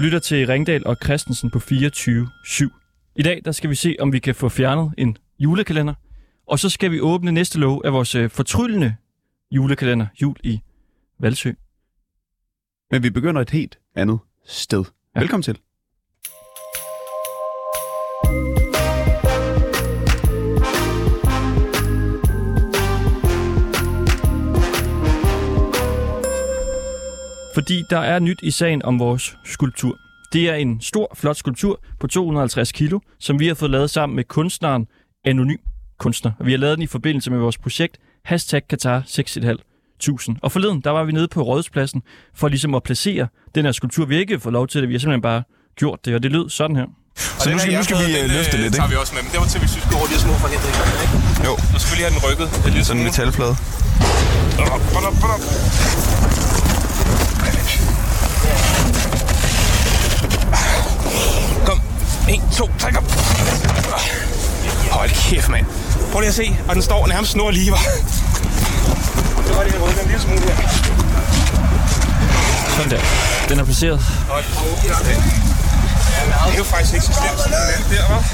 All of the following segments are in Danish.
Du lytter til Ringdal og Christensen på 24-7. I dag der skal vi se, om vi kan få fjernet en julekalender. Og så skal vi åbne næste lov af vores øh, fortryllende julekalender, Jul i Valsø. Men vi begynder et helt andet sted. Ja. Velkommen til. Fordi der er nyt i sagen om vores skulptur. Det er en stor, flot skulptur på 250 kilo, som vi har fået lavet sammen med kunstneren Anonym Kunstner. Og vi har lavet den i forbindelse med vores projekt Hashtag Qatar 6.500. Og forleden, der var vi nede på Rådhuspladsen for ligesom at placere den her skulptur. Vi har ikke fået lov til det, vi har simpelthen bare gjort det, og det lød sådan her. Så nu skal, nu skal vi øh, løfte lidt, tager ikke? vi også med, men det var til, vi skulle over de her små forhindringer, ikke? Jo, så skal vi lige have den rykket. Det er lidt sådan en metalplade. Kom. En, to, tre, kom. Hold kæft, mand. Prøv lige at se, og den står nærmest snor lige, var. Så var det her rykket en lille smule her. Sådan der. Den er placeret. Hold kæft. Det er jo faktisk ikke så slemt, som den anden der, var.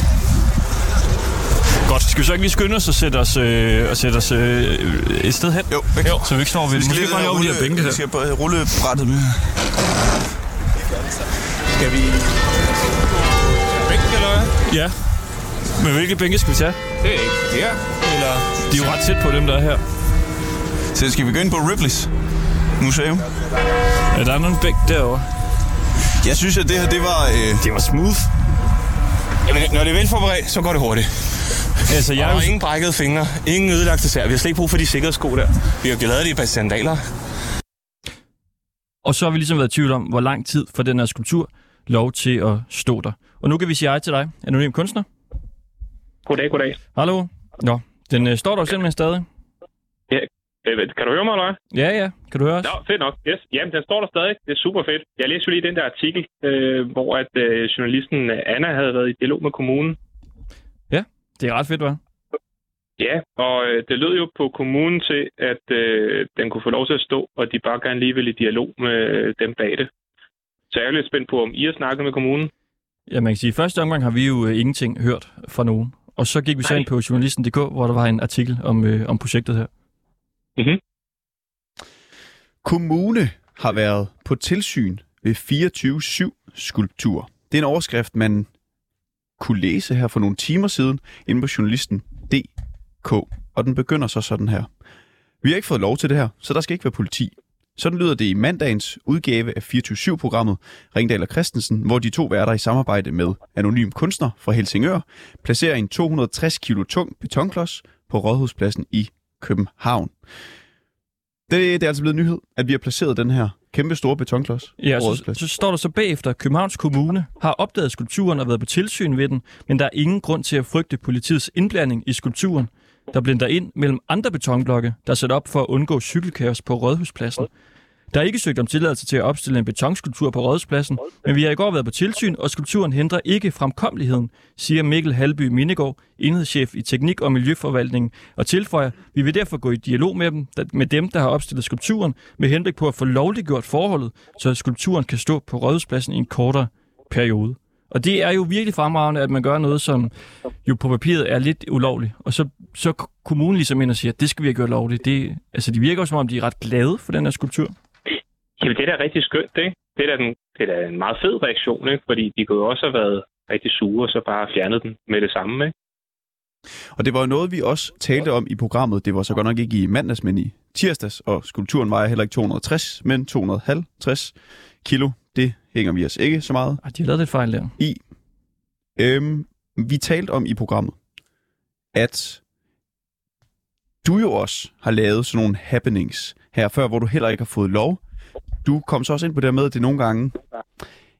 Godt. Skal vi så ikke lige skynde os og sætte os, øh, og sætte os øh, et sted hen? Jo, væk. Jo, så vi ikke står ved Vi skal lige bare over de her bænke Vi her. skal bare rulle brættet med. Skal vi... Bænk, eller hvad? Ja. Men hvilke bænke skal vi tage? Det er ikke her. Eller... De er jo ret tæt på dem, der er her. Så skal vi gå ind på Ripley's museum. Ja, der er nogle bænk derovre. Jeg synes, at det her, det var... Øh, Det var smooth. Jamen, når det er velforberedt, så går det hurtigt. Altså, jeg har jo... ingen brækkede fingre, ingen ødelagte sær. Vi har slet ikke brug for de sikkerhedssko der. Vi har lavet det i et par sandaler. Og så har vi ligesom været i tvivl om, hvor lang tid for den her skulptur lov til at stå der. Og nu kan vi sige hej til dig, anonym kunstner. Goddag, goddag. Hallo. Nå, den øh, står der jo simpelthen stadig. Øh, Kan du høre mig, eller hvad? Ja, ja. Kan du høre os? Nå, fedt nok. Yes. Jamen, den står der stadig. Det er super fedt. Jeg læste jo lige den der artikel, øh, hvor at øh, journalisten Anna havde været i dialog med kommunen. Det er ret fedt, hva'? Ja, og øh, det lød jo på kommunen til, at øh, den kunne få lov til at stå, og de bare gerne lige ville i dialog med øh, dem bag det. Så jeg er lidt spændt på, om I har snakket med kommunen. Ja, man kan sige, i første omgang har vi jo øh, ingenting hørt fra nogen. Og så gik vi så Nej. ind på journalisten.dk, hvor der var en artikel om, øh, om projektet her. Mhm. Kommune har været på tilsyn ved 24-7 skulptur. Det er en overskrift, man kunne læse her for nogle timer siden inde på journalisten.dk, og den begynder så sådan her. Vi har ikke fået lov til det her, så der skal ikke være politi. Sådan lyder det i mandagens udgave af 24-7-programmet Ringdal og Christensen, hvor de to værter i samarbejde med Anonym Kunstner fra Helsingør placerer en 260 kilo tung betonklods på Rådhuspladsen i København. Det, det er altså blevet nyhed, at vi har placeret den her kæmpe store betonklods Ja, så, så står der så bagefter, at Københavns Kommune har opdaget skulpturen og været på tilsyn ved den, men der er ingen grund til at frygte politiets indblanding i skulpturen, der blinder ind mellem andre betonblokke, der er sat op for at undgå cykelkaos på Rådhuspladsen. Der er ikke søgt om tilladelse til at opstille en betonskulptur på Rådspladsen, men vi har i går været på tilsyn, og skulpturen hindrer ikke fremkommeligheden, siger Mikkel Halby Mindegård, enhedschef i Teknik- og Miljøforvaltningen, og tilføjer, vi vil derfor gå i dialog med dem, med dem, der har opstillet skulpturen, med henblik på at få lovliggjort forholdet, så skulpturen kan stå på Rådspladsen i en kortere periode. Og det er jo virkelig fremragende, at man gør noget, som jo på papiret er lidt ulovligt. Og så, så kommunen ligesom ind og siger, at det skal vi have gjort lovligt. Det, altså, de virker jo som om, de er ret glade for den her skulptur. Jamen, det er da rigtig skønt, ikke? Det er da, den, det er da en meget fed reaktion, ikke? Fordi de kunne jo også have været rigtig sure, og så bare fjernet den med det samme, ikke? Og det var jo noget, vi også talte om i programmet. Det var så godt nok ikke i mandags, men i tirsdags, og skulpturen vejer heller ikke 260, men 250 kilo. Det hænger vi os ikke så meget Ej, de har lavet lidt fejl der. i. Øhm, vi talte om i programmet, at du jo også har lavet sådan nogle happenings her før, hvor du heller ikke har fået lov. Du kom så også ind på det med, at det nogle gange...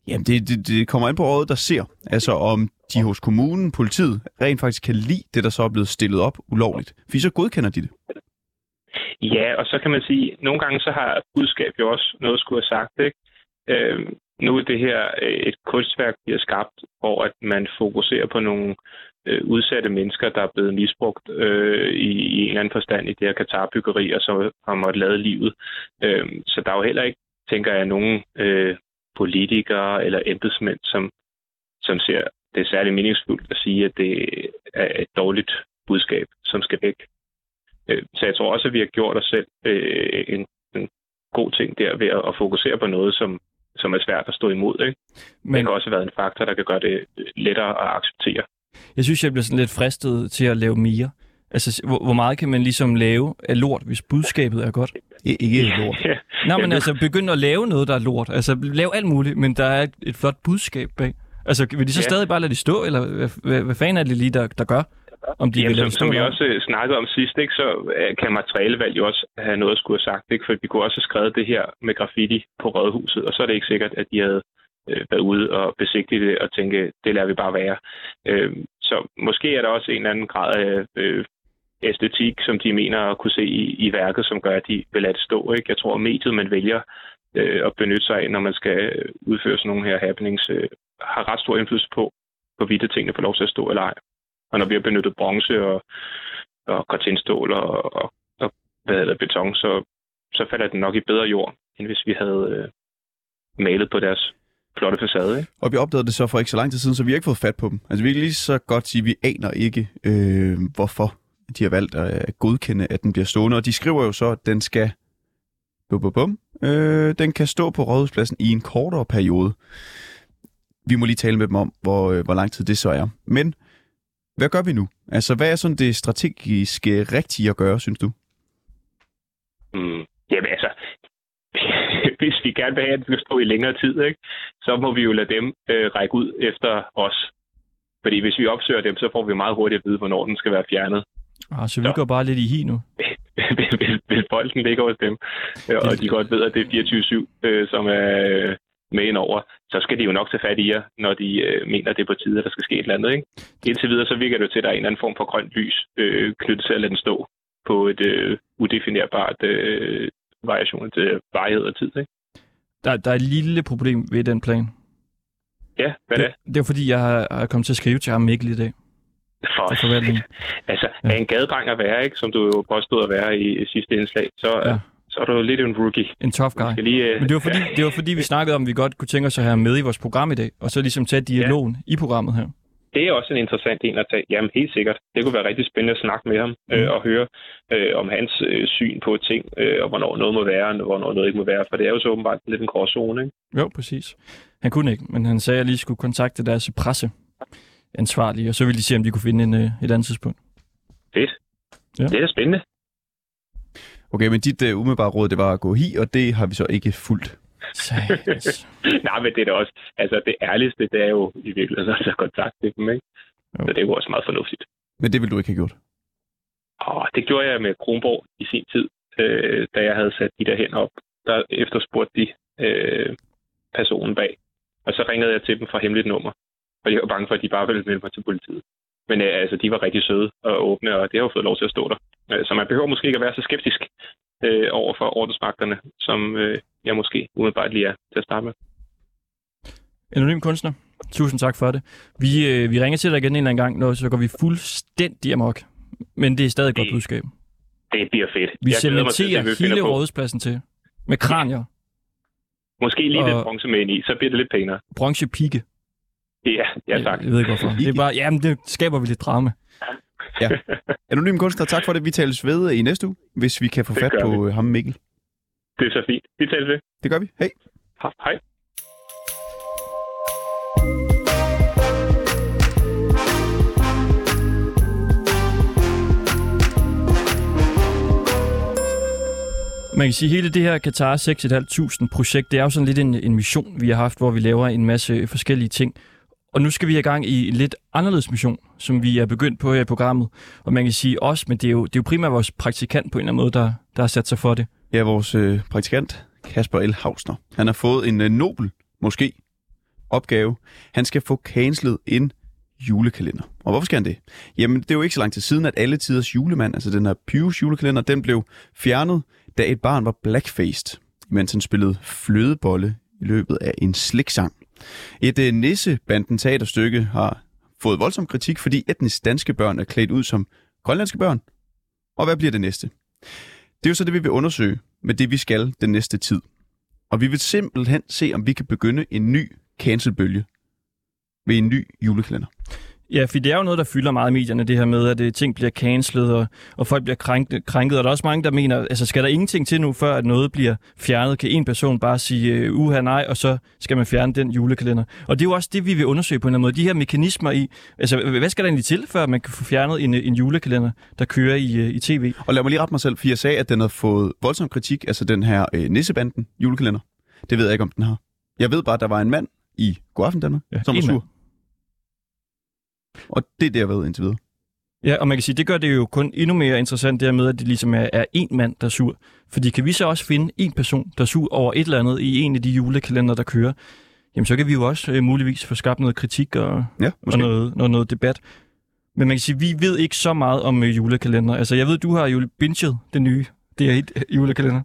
Jamen, det, det, det kommer ind på året, der ser. Altså, om de hos kommunen, politiet, rent faktisk kan lide det, der så er blevet stillet op ulovligt. For så godkender de det. Ja, og så kan man sige, nogle gange så har budskab jo også noget at skulle have sagt, ikke? Øh, nu er det her øh, et kunstværk, vi har skabt, hvor at man fokuserer på nogle øh, udsatte mennesker, der er blevet misbrugt øh, i, i en eller anden forstand i det her Katar-byggeri, og så har måttet lade livet. Øh, så der er jo heller ikke, tænker jeg, nogen øh, politikere eller embedsmænd, som, som ser det er særlig meningsfuldt at sige, at det er et dårligt budskab, som skal væk. Øh, så jeg tror også, at vi har gjort os selv øh, en, en god ting der ved at fokusere på noget, som, som er svært at stå imod. Ikke? Men... Det kan også være en faktor, der kan gøre det lettere at acceptere. Jeg synes, jeg bliver sådan lidt fristet til at lave mere. Altså, hvor, hvor meget kan man ligesom lave af lort, hvis budskabet er godt? I, ikke lort. ja. Nej, men altså, begynd at lave noget, der er lort. Altså, lave alt muligt, men der er et, et flot budskab bag. Altså, vil de så ja. stadig bare lade det stå, eller hvad, hvad, hvad fanden er det lige, der, der gør? Om de Jamen, som, som vi også øh, snakkede om sidst, ikke, så øh, kan materialevalg jo også have noget at skulle have sagt. Ikke? For vi kunne også have skrevet det her med graffiti på Rådhuset, og så er det ikke sikkert, at de havde øh, været ude og besigtige det og tænke, det lader vi bare være. Øh, så måske er der også en eller anden grad af øh, æstetik, som de mener at kunne se i, i værket, som gør, at de vil lade det stå. Ikke? Jeg tror, at mediet, man vælger øh, at benytte sig af, når man skal udføre sådan nogle her happenings, øh, har ret stor indflydelse på, hvorvidt tingene får lov til at stå eller ej. Og når vi har benyttet bronze og, og kortinstål og, og, og hvad hedder beton, så, så falder den nok i bedre jord, end hvis vi havde øh, malet på deres flotte facade. Ikke? Og vi opdagede det så for ikke så lang tid siden, så vi har ikke fået fat på dem. Altså vi kan lige så godt sige, at vi aner ikke, øh, hvorfor de har valgt at godkende, at den bliver stående. Og de skriver jo så, at den skal bum, bum, bum, øh, den kan stå på rådhuspladsen i en kortere periode. Vi må lige tale med dem om, hvor, øh, hvor lang tid det så er. Men hvad gør vi nu? Altså, hvad er sådan det strategiske rigtige at gøre, synes du? Mm, jamen altså, hvis vi gerne vil have, at det skal stå i længere tid, ikke, så må vi jo lade dem øh, række ud efter os. Fordi hvis vi opsøger dem, så får vi meget hurtigt at vide, hvornår den skal være fjernet. Ah, så vi så. går bare lidt i hi nu? hvis, hvis bolden ligger hos dem, øh, og de godt ved, at det er 24-7, øh, som er øh, med ind over, så skal de jo nok tage fat i jer, når de øh, mener, det er på tide, at der skal ske et eller andet. Ikke? Indtil videre, så virker det jo til, at der er en eller anden form for grønt lys øh, knyttet til at lade den stå på et øh, udefinerbart øh, variation til varighed og tid. Ikke? Der, der er et lille problem ved den plan. Ja, hvad det, er det? Det er fordi, jeg har, har kommet til at skrive til ham Mikkel i dag. For, altså, ja. er en gadedreng at være, ikke, som du jo påstod at være i, i sidste indslag, så, ja så er du lidt en rookie. En tough guy. Lige, uh... Men det var, fordi, det var fordi, vi snakkede om, at vi godt kunne tænke os at have med i vores program i dag, og så ligesom tage dialogen ja. i programmet her. Det er også en interessant en at tage. Jamen helt sikkert. Det kunne være rigtig spændende at snakke med ham øh, mm. øh, og høre øh, om hans øh, syn på ting, øh, og hvornår noget må være, og hvornår noget ikke må være. For det er jo så åbenbart lidt en gråzone, ikke? Jo, præcis. Han kunne ikke, men han sagde, at jeg lige skulle kontakte deres presse ansvarlige, og så ville de se, om de kunne finde en, øh, et andet tidspunkt. Fedt. Ja. Det er spændende. Okay, men dit uh, umiddelbare råd, det var at gå hi, og det har vi så ikke fulgt. Nej, men det er da også, altså det ærligste, det er jo i virkeligheden at tage kontakt til dem, ikke? Jo. Så det er jo også meget fornuftigt. Men det vil du ikke have gjort? Åh, det gjorde jeg med Kronborg i sin tid, øh, da jeg havde sat de der hen op. Der efterspurgte de øh, personen bag. Og så ringede jeg til dem fra hemmeligt nummer. Og jeg var bange for, at de bare ville melde mig til politiet. Men øh, altså, de var rigtig søde og åbne, og det har jo fået lov til at stå der. Øh, så man behøver måske ikke at være så skeptisk øh, over for ordensmagterne, som øh, jeg måske umiddelbart lige er til at starte med. Anonym kunstner, tusind tak for det. Vi, øh, vi ringer til dig igen en eller anden gang, når så går vi fuldstændig amok. Men det er stadig et godt budskab. Det bliver fedt. Vi cementerer hele rådspladsen til. Med kranier. Måske lige og lidt bronze med ind i, så bliver det lidt pænere. Bronzepigge. Ja, ja tak. Jeg ved ikke hvorfor. Det er bare, jamen det skaber vi lidt drama. Ja. Anonym kunstner, tak for det. Vi tales ved i næste uge, hvis vi kan få fat på vi. ham Mikkel. Det er så fint. Vi tales ved. Det gør vi. Hej. Hej. Man kan sige, at hele det her Qatar 6.500 projekt, det er jo sådan lidt en, en mission, vi har haft, hvor vi laver en masse forskellige ting. Og nu skal vi i gang i en lidt anderledes mission, som vi er begyndt på her i programmet. Og man kan sige os, men det er jo, det er jo primært vores praktikant på en eller anden måde, der, der har sat sig for det. Ja, vores øh, praktikant, Kasper L. Hausner. Han har fået en øh, nobel, måske, opgave. Han skal få cancelet en julekalender. Og hvorfor skal han det? Jamen, det er jo ikke så lang tid siden, at alle tiders julemand, altså den her Pius julekalender, den blev fjernet, da et barn var blackfaced, mens han spillede flødebolle i løbet af en sliksang. Et øh, uh, nissebanden teaterstykke har fået voldsom kritik, fordi etnisk danske børn er klædt ud som grønlandske børn. Og hvad bliver det næste? Det er jo så det, vi vil undersøge med det, vi skal den næste tid. Og vi vil simpelthen se, om vi kan begynde en ny cancelbølge ved en ny julekalender. Ja, for det er jo noget, der fylder meget i medierne, det her med, at øh, ting bliver cancelet, og, og folk bliver krænket, krænket. Og der er også mange, der mener, altså skal der ingenting til nu, før at noget bliver fjernet? Kan en person bare sige, øh, uha nej, og så skal man fjerne den julekalender? Og det er jo også det, vi vil undersøge på en eller anden måde. De her mekanismer i, altså hvad skal der egentlig til, før man kan få fjernet en, en julekalender, der kører i, øh, i tv? Og lad mig lige rette mig selv, for jeg sagde, at den har fået voldsom kritik, altså den her øh, Nissebanden julekalender. Det ved jeg ikke, om den har. Jeg ved bare, at der var en mand i Godaften Danmark, Ja, som var sur. mand. Og det er det, jeg ved indtil videre. Ja, og man kan sige, det gør det jo kun endnu mere interessant, det her med, at det ligesom er, er én mand, der er sur. Fordi kan vi så også finde en person, der er sur over et eller andet i en af de julekalender, der kører, jamen så kan vi jo også øh, muligvis få skabt noget kritik og, Ja, og måske. noget, noget, noget debat. Men man kan sige, vi ved ikke så meget om øh, julekalender. Altså, jeg ved, du har jo binget det nye. Det er et julekalender.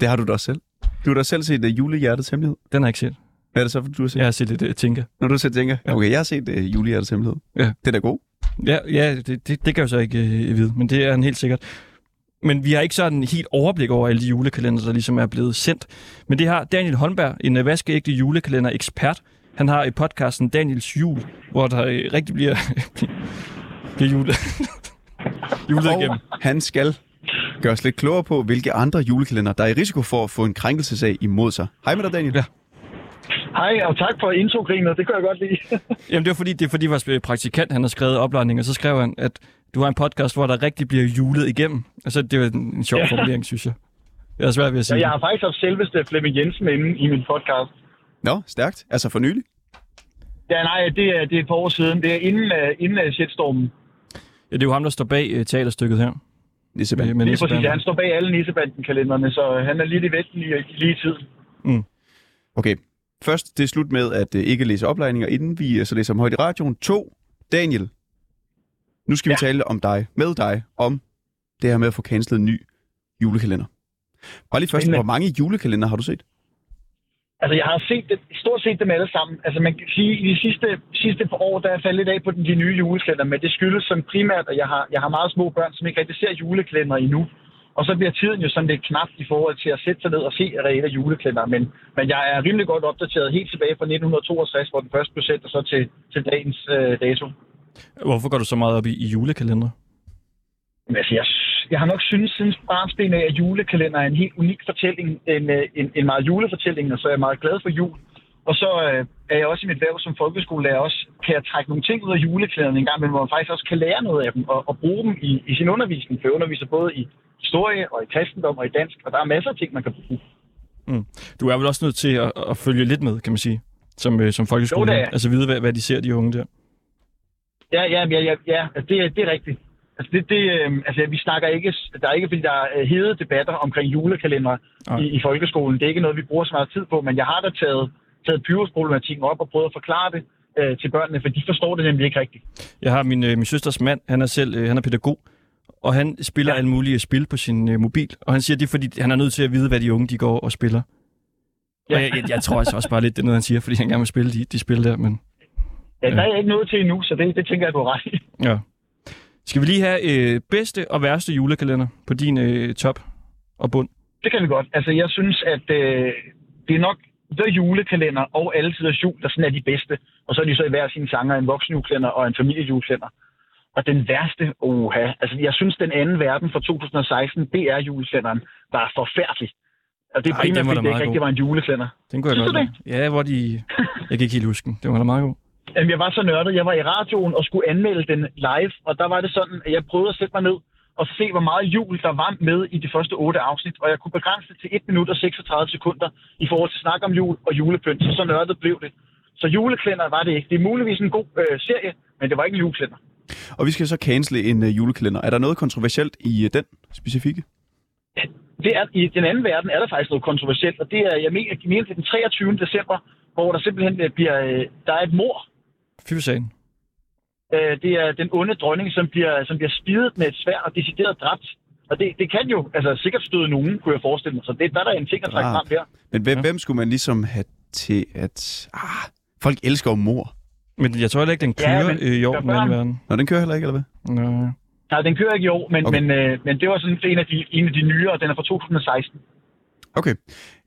Det har du da også selv. Du har da selv set uh, Julehjertets Hemmelighed. Den har jeg ikke set. Hvad er det så, du har set? Jeg har set lidt uh, tænker. Når du selv tænker, Ja. okay, jeg har set uh, Julehjertets Hemmelighed. Ja. Det er da god. Ja, ja det, det, det kan jeg jo så ikke øh, vide, men det er en helt sikkert. Men vi har ikke sådan helt overblik over alle de julekalender, der ligesom er blevet sendt. Men det har Daniel Holmberg, en øh, vaskeægte julekalender-ekspert. Han har i podcasten Daniels Jul, hvor der øh, rigtig bliver, bliver jule, julet igennem. Og han skal gøre os lidt klogere på, hvilke andre julekalender, der er i risiko for at få en krænkelsesag imod sig. Hej med dig, Daniel. Ja. Hej, og tak for introgrinet. Det kan jeg godt lide. Jamen det var fordi, det er fordi vores øh, praktikant, han har skrevet opladning, og så skrev han, at du har en podcast, hvor der rigtig bliver julet igennem. Altså det var en, en sjov Ja. formulering, synes jeg. Jeg er svært ved at sige. Ja, jeg har faktisk haft selveste Flemming Jensen inde i min podcast. Nå, stærkt. Altså for nylig. Ja, nej, det er, det er et par år siden. Det er inden, uh, inden uh, shitstormen. Ja, det er jo ham, der står bag uh, teaterstykket her. Nisseband. Med, med Lige præcis. Nissebanden. Han står bag alle Nissebanden-kalenderne, så han er lige i vægten lige, lige i tiden. Okay. Først, det er slut med at uh, ikke læse oplejninger, inden vi uh, så læser om højt i radioen. To, Daniel. Nu skal vi Ja. tale om dig, med dig, om det her med at få cancelet en ny julekalender. Bare lige først, hvor mange julekalender har du set? Altså, jeg har set det, stort set dem alle sammen. Altså, man kan sige, i de sidste, sidste par år, der er jeg faldet af på den, de nye julekalender, men det skyldes som primært, at jeg har, jeg har meget små børn, som ikke rigtig ser julekalender endnu. Og så bliver tiden jo sådan lidt knap i forhold til at sætte sig ned og se reelle julekalender. Men, men jeg er rimelig godt opdateret helt tilbage fra 1962, hvor den første blev sendt, og så til, til dagens øh, dato. Hvorfor går du så meget op i, i julekalender? Men altså, jeg, jeg har nok synes siden barnsben af, at julekalender er en helt unik fortælling, en, øh, en, en meget julefortælling, og så er jeg meget glad for jul. Og så øh, er jeg også i mit værv som folkeskolelærer også, kan jeg trække nogle ting ud af julekalenderne en gang, men hvor man faktisk også kan lære noget af dem og, og bruge dem i, i sin undervisning. For jeg underviser både i historie og i kristendom og i dansk, og der er masser af ting, man kan bruge. Du er vel også nødt til at, at følge lidt med, kan man sige, som, øh, som folkeskole. Jo. Altså vide, hvad, hvad de ser, de unge der. Ja, ja, ja, ja, ja altså, det, er- det er rigtigt. Altså, det, det, øh, altså, vi snakker ikke, der er ikke, fordi der er øh, hede debatter omkring julekalender Nej. i, i folkeskolen. Det er ikke noget, vi bruger så meget tid på, men jeg har da taget, taget pyrusproblematikken op og prøvet at forklare det øh, til børnene, for de forstår det nemlig ikke rigtigt. Jeg har min, øh, min søsters mand, han er selv øh, han er pædagog, og han spiller ja. Alle mulige spil på sin øh, mobil. Og han siger, det er fordi, han er nødt til at vide, hvad de unge de går og spiller. Ja. Og jeg, jeg, jeg tror altså også bare lidt, det er noget, han siger, fordi han gerne vil spille de, de spil der. Men Ja, der er jeg ikke noget til endnu, så det, det tænker jeg, du ret i. ja. Skal vi lige have øh, bedste og værste julekalender på din øh, top og bund? Det kan vi godt. Altså, jeg synes, at øh, det er nok The Julekalender og Alle Tiders Jul, der sådan er de bedste. Og så er de så i hver sine sanger en voksenjulekalender og en familiejulekalender. Og den værste, oha, altså jeg synes, den anden verden fra 2016, det er julekalenderen, var forfærdelig. Og det er Ej, primært, den fordi det ikke rigtig var en julekalender. Den kunne jeg Synes godt lide. Ja, hvor de... Jeg kan ikke helt huske den. Det var da meget god. Jamen, jeg var så nørdet. Jeg var i radioen og skulle anmelde den live, og der var det sådan, at jeg prøvede at sætte mig ned og se, hvor meget jul der var med i de første otte afsnit, og jeg kunne begrænse det til 1 minut og 36 sekunder i forhold til snak om jul og julepynt, så så nørdet blev det. Så juleklænder var det ikke. Det er muligvis en god øh, serie, men det var ikke en juleklænder. Og vi skal så cancele en uh, julekalender. Er der noget kontroversielt i uh, den specifikke? Det er, I den anden verden er der faktisk noget kontroversielt, og det er, jeg mener, jeg mener det er den 23. december, hvor der simpelthen øh, bliver, øh, der er et mor. Fy for sagen. Øh, det er den onde dronning, som bliver, som bliver spidet med et svær og decideret dræbt. Og det, det kan jo altså, sikkert støde nogen, kunne jeg forestille mig. Så det, der er der en ting at trække Ah. frem her. Men hvem, ja. hvem skulle man ligesom have til at... Ah, folk elsker jo mor. Men jeg tror heller ikke, den Ja, kører men øh, i år, den verden. Nå, den kører heller ikke, eller hvad? Nå. Nej, den kører ikke i år, men, Okay. men, øh, men det var sådan en af, de, en af de nyere, og den er fra 2016. Okay,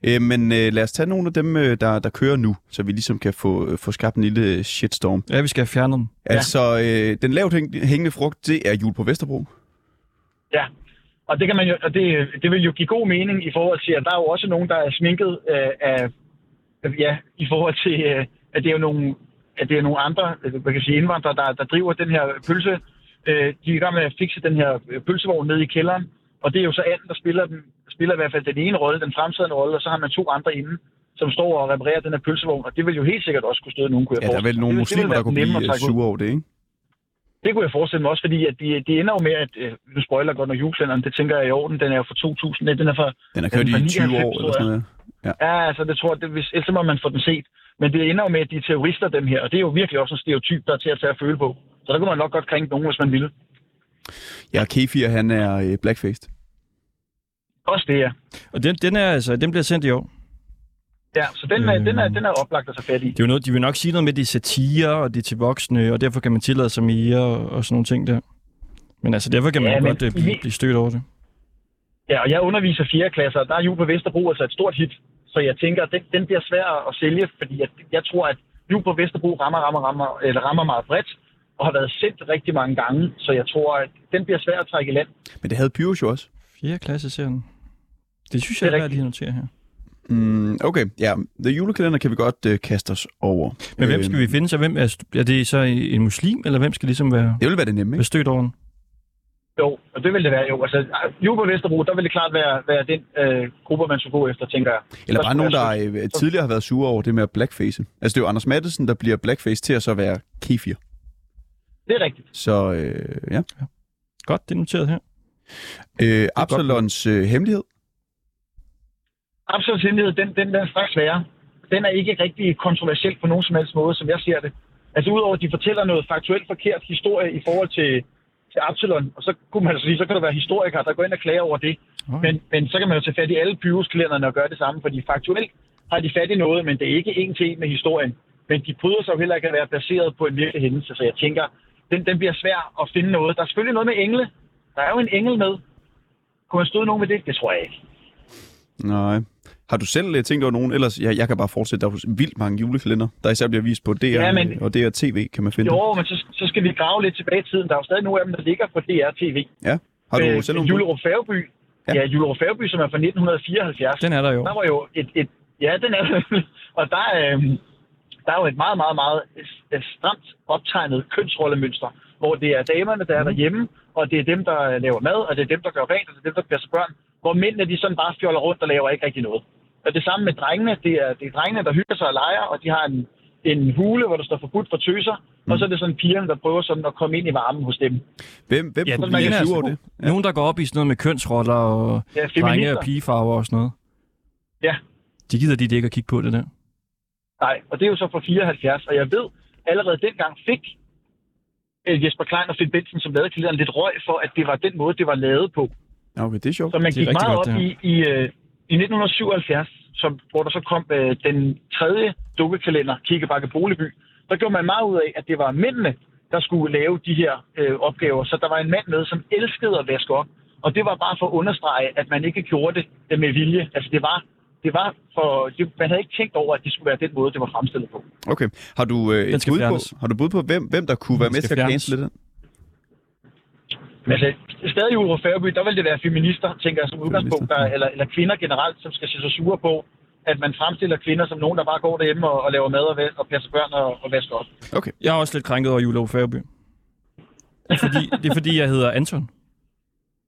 øh, men øh, lad os tage nogle af dem, øh, der, der kører nu, så vi ligesom kan få, øh, få skabt en lille shitstorm. Ja, vi skal have fjernet dem. Ja. Altså, øh, den lavt hæng- hængende frugt, det er jul på Vesterbro. Ja, og det kan man jo, og det, det vil jo give god mening i forhold til, at der er jo også nogen, der er sminket øh, af, ja, i forhold til, øh, at det er jo nogle, at det er nogle andre, øh, hvad kan sige, indvandrere, der, der driver den her pølse. Øh, de er i gang med at fikse den her øh, pølsevogn nede i kælderen, og det er jo så anden, der spiller, den, spiller i hvert fald den ene rolle, den fremtrædende rolle, og så har man to andre inde, som står og reparerer den her pølsevogn, og det vil jo helt sikkert også kunne støde nogen, kunne jeg Ja, der er vel nogle Det vil- det muslimer, der kunne blive øh, sure over det, ikke? Det kunne jeg forestille mig også, fordi at de, de ender jo med, at øh, nu spoiler godt nok julekalenderen, det tænker jeg er i orden, den er jo fra 2000, nej, den er fra, Den har kørt er i fra 20 år 99, eller sådan noget. Ja, altså det tror jeg, det, hvis, ellers må man få den set. Men det ender jo med, at de er terrorister, dem her, og det er jo virkelig også en stereotyp, der er til at tage at føle på. Så der kunne man nok godt krænke nogen, hvis man ville. Ja, Kefir, han er øh, blackfaced. Også det, ja. Og den, den, er, altså, den bliver sendt i år. Ja, så den, er, den, er, den er oplagt at tage fat i. Det er jo noget, de vil nok sige noget med, at det er satire, og det er til voksne, og derfor kan man tillade sig mere, og, og sådan nogle ting der. Men altså, derfor kan man Ja, ja, men godt uh, blive, blive stødt over det. Ja, og jeg underviser 4. klasser, og der er Jul på Vesterbro altså et stort hit. Så jeg tænker, at den, den bliver svær at sælge, fordi jeg, jeg tror, at Jul på Vesterbro rammer, rammer, rammer, eller rammer meget bredt, og har været sendt rigtig mange gange. Så jeg tror, at den bliver svær at trække i land. Men det havde Pyrus jo også. 4. klasse serien. Det synes Det er jeg er værd lige at notere her. Mm, okay, ja. The julekalender kan vi godt øh, kaste os over. Men hvem skal vi finde så? Hvem er, er det så en muslim, eller hvem skal ligesom være, Det vil være det nemme, ikke? stødt over den? Jo, og det vil det være jo. Altså, Jul på Vesterbro, der vil det klart være, være den øh, gruppe, man skulle gå efter, tænker jeg. Eller bare nogen, der øh, tidligere har været sure over det med at blackface. Altså, det er jo Anders Madsen, der bliver blackface til at så være Kefir. Det er rigtigt. Så øh, ja. Godt, det er noteret her. Øh, Absalons øh, hemmelighed. Absolut hemmelighed, den, den, den er straks værre. Den er ikke rigtig kontroversiel på nogen som helst måde, som jeg ser det. Altså udover at de fortæller noget faktuelt forkert historie i forhold til, til Absalon, og så kunne man sige, så kan der være historikere, der går ind og klager over det. Okay. Men, men så kan man jo tage fat i alle Pyrus-kalenderne og gøre det samme, fordi faktuelt har de fat i noget, men det er ikke en til en med historien. Men de bryder sig jo heller ikke at være baseret på en virkelig hændelse, så jeg tænker, den, den bliver svær at finde noget. Der er selvfølgelig noget med engle. Der er jo en engel med. Kunne man støde nogen med det? Det tror jeg ikke. Nej. Har du selv øh, tænkt over nogen? Ellers, jeg, jeg kan bare fortsætte, der er vildt mange julekalender, der især bliver vist på DR Ja, men- og DR TV, kan man finde. Jo, men så, så skal vi grave lidt tilbage i tiden. Der er jo stadig nogle af dem, der ligger på DR-TV. Ja. Har du selv nogle bud? Julerup Færgeby. Ja. Ja, ja Julerup Færgeby, som er fra 1974. Den er der jo. Der var jo et... et ja, den er Og der, øh, der er jo et meget, meget, meget øh, stramt optegnet kønsrollemønster, hvor det er damerne, der er Mm. derhjemme, og det er dem, der laver mad, og det er dem, der gør rent, og det er dem, der passer børn. Hvor mændene, de sådan bare fjoller rundt og laver ikke rigtig noget. Og det samme med drengene. Det er, det er drengene, der hygger sig og leger, og de har en, en hule, hvor der står forbudt for tøser. Mm. Og så er det sådan pigerne, der prøver sådan at komme ind i varmen hos dem. Hvem, hvem Ja, ja, kan sure altså- det? Nogen, der går op i sådan noget med kønsroller og Ja, drenge og pigefarver og sådan noget. Ja. De gider de ikke at kigge på det der. Nej, og det er jo så fra 74, og jeg ved, allerede dengang fik øh, Jesper Klein og Finn Benson, som lavede kalenderen, lidt røg for, at det var den måde, det var lavet på. Ja, Okay, det er sjovt. Så man er gik meget godt, op i, i, øh, i 1977, som, hvor der så kom øh, den tredje dukkekalender, Kikkebakke Boligby. Der gjorde man meget ud af, at det var mændene, der skulle lave de her øh, opgaver. Så der var en mand med, som elskede at vaske op. Og det var bare for at understrege, at man ikke gjorde det øh, med vilje. Altså det var, det var for, det, man havde ikke tænkt over, at det skulle være den måde, det var fremstillet på. Okay. Har du, øh, et bud på, har du bud på, hvem, hvem der kunne være med til at cancele den? Men altså, stadig i Uro Færøby, der vil det være feminister, tænker jeg som udgangspunkt, der, eller, eller kvinder generelt, som skal se sig sure på, at man fremstiller kvinder som nogen, der bare går derhjemme og, og laver mad og, og passer børn og, og vasker op. Okay. Jeg er også lidt krænket over. Det er, fordi, det er fordi, jeg hedder Anton.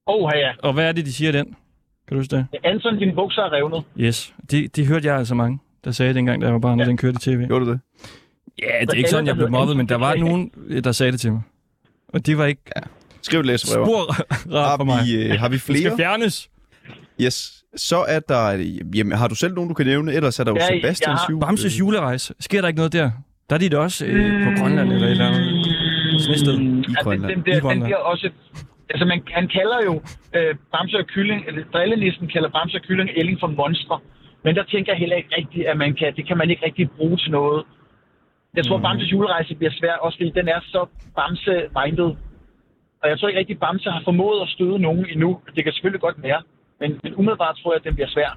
Åh, ja. Og hvad er det, de siger den? Kan du huske det? Anton, dine bukser er revnet. Yes. Det, det hørte jeg altså mange, der sagde dengang, da jeg var barn, ja. Ja. den kørte i tv. Gjorde du det? Ja, det er ikke sådan, jeg blev mobbet, men der var nogen, der sagde det til mig. Og det var ikke Skriv et læsebrev. spor rart for mig. Har vi, øh, har vi Det skal flere? fjernes. Yes. Så er der... Jamen, har du selv nogen, du kan nævne? Ellers er der jo Ja, Sebastians har- jul. Bamses julerejse. Sker der ikke noget der? Der er de da også øh, på Grønland eller et eller andet. Mm, I altså, Grønland. Den, den, bliver, I Grønland. den bliver også... Altså, man, han kalder jo øh, Bamse og Kylling, eller drillenissen kalder Bamse og Kylling Elling for monstre. Men der tænker jeg heller ikke rigtigt, at man kan, det kan man ikke rigtig bruge til noget. Jeg tror, mm. Bamses julerejse bliver svær, også fordi den er så Bamse-minded. Og jeg tror ikke rigtig, Bamse har formået at støde nogen endnu. Det kan selvfølgelig godt være. Men, men umiddelbart tror jeg, at den bliver svær.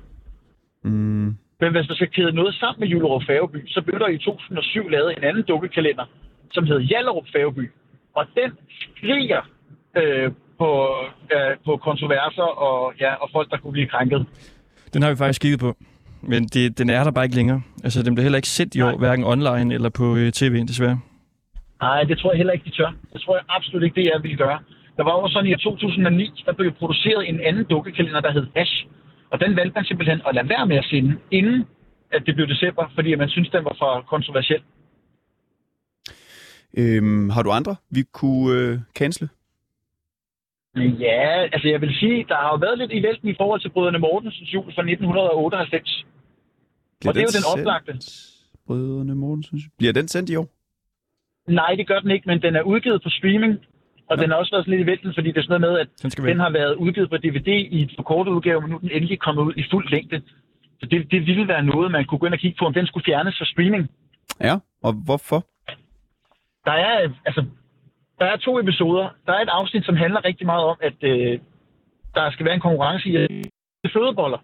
Mm. Men hvis man skal kæde noget sammen med Julerup Færgeby, så blev der i 2007 lavet en anden dukkekalender, som hed Jallerup Færgeby. Og den skriger øh, på, øh, på kontroverser og, ja, og folk, der kunne blive krænket. Den har vi faktisk kigget på. Men det, den er der bare ikke længere. Altså, den bliver heller ikke sendt i år, Nej. hverken online eller på øh, tv, desværre. Nej, det tror jeg heller ikke, de tør. Det tror jeg absolut ikke, det er, vi gøre. Der var jo sådan i 2009, der blev produceret en anden dukkekalender, der hed Ash. Og den valgte man simpelthen at lade være med at sende, inden at det blev december, fordi man synes, den var for kontroversiel. Øhm, har du andre, vi kunne øh, cancele? Ja, altså jeg vil sige, der har jo været lidt i vælten i forhold til Brødrene Mortensens jul fra 1998. Og det er jo den oplagte. Brødrene Mortensen. Bliver den sendt i år? Nej, det gør den ikke, men den er udgivet på streaming. Og Ja. den har også været sådan lidt i vælten, fordi det er sådan noget med, at Den skal den har været udgivet på DVD i et forkortet udgave, men nu er den endelig kommet ud i fuld længde. Så det, det ville være noget, man kunne gå ind og kigge på, om den skulle fjernes fra streaming. Ja, og hvorfor? Der er, altså, der er to episoder. Der er et afsnit, som handler rigtig meget om, at øh, der skal være en konkurrence i at fødeboller.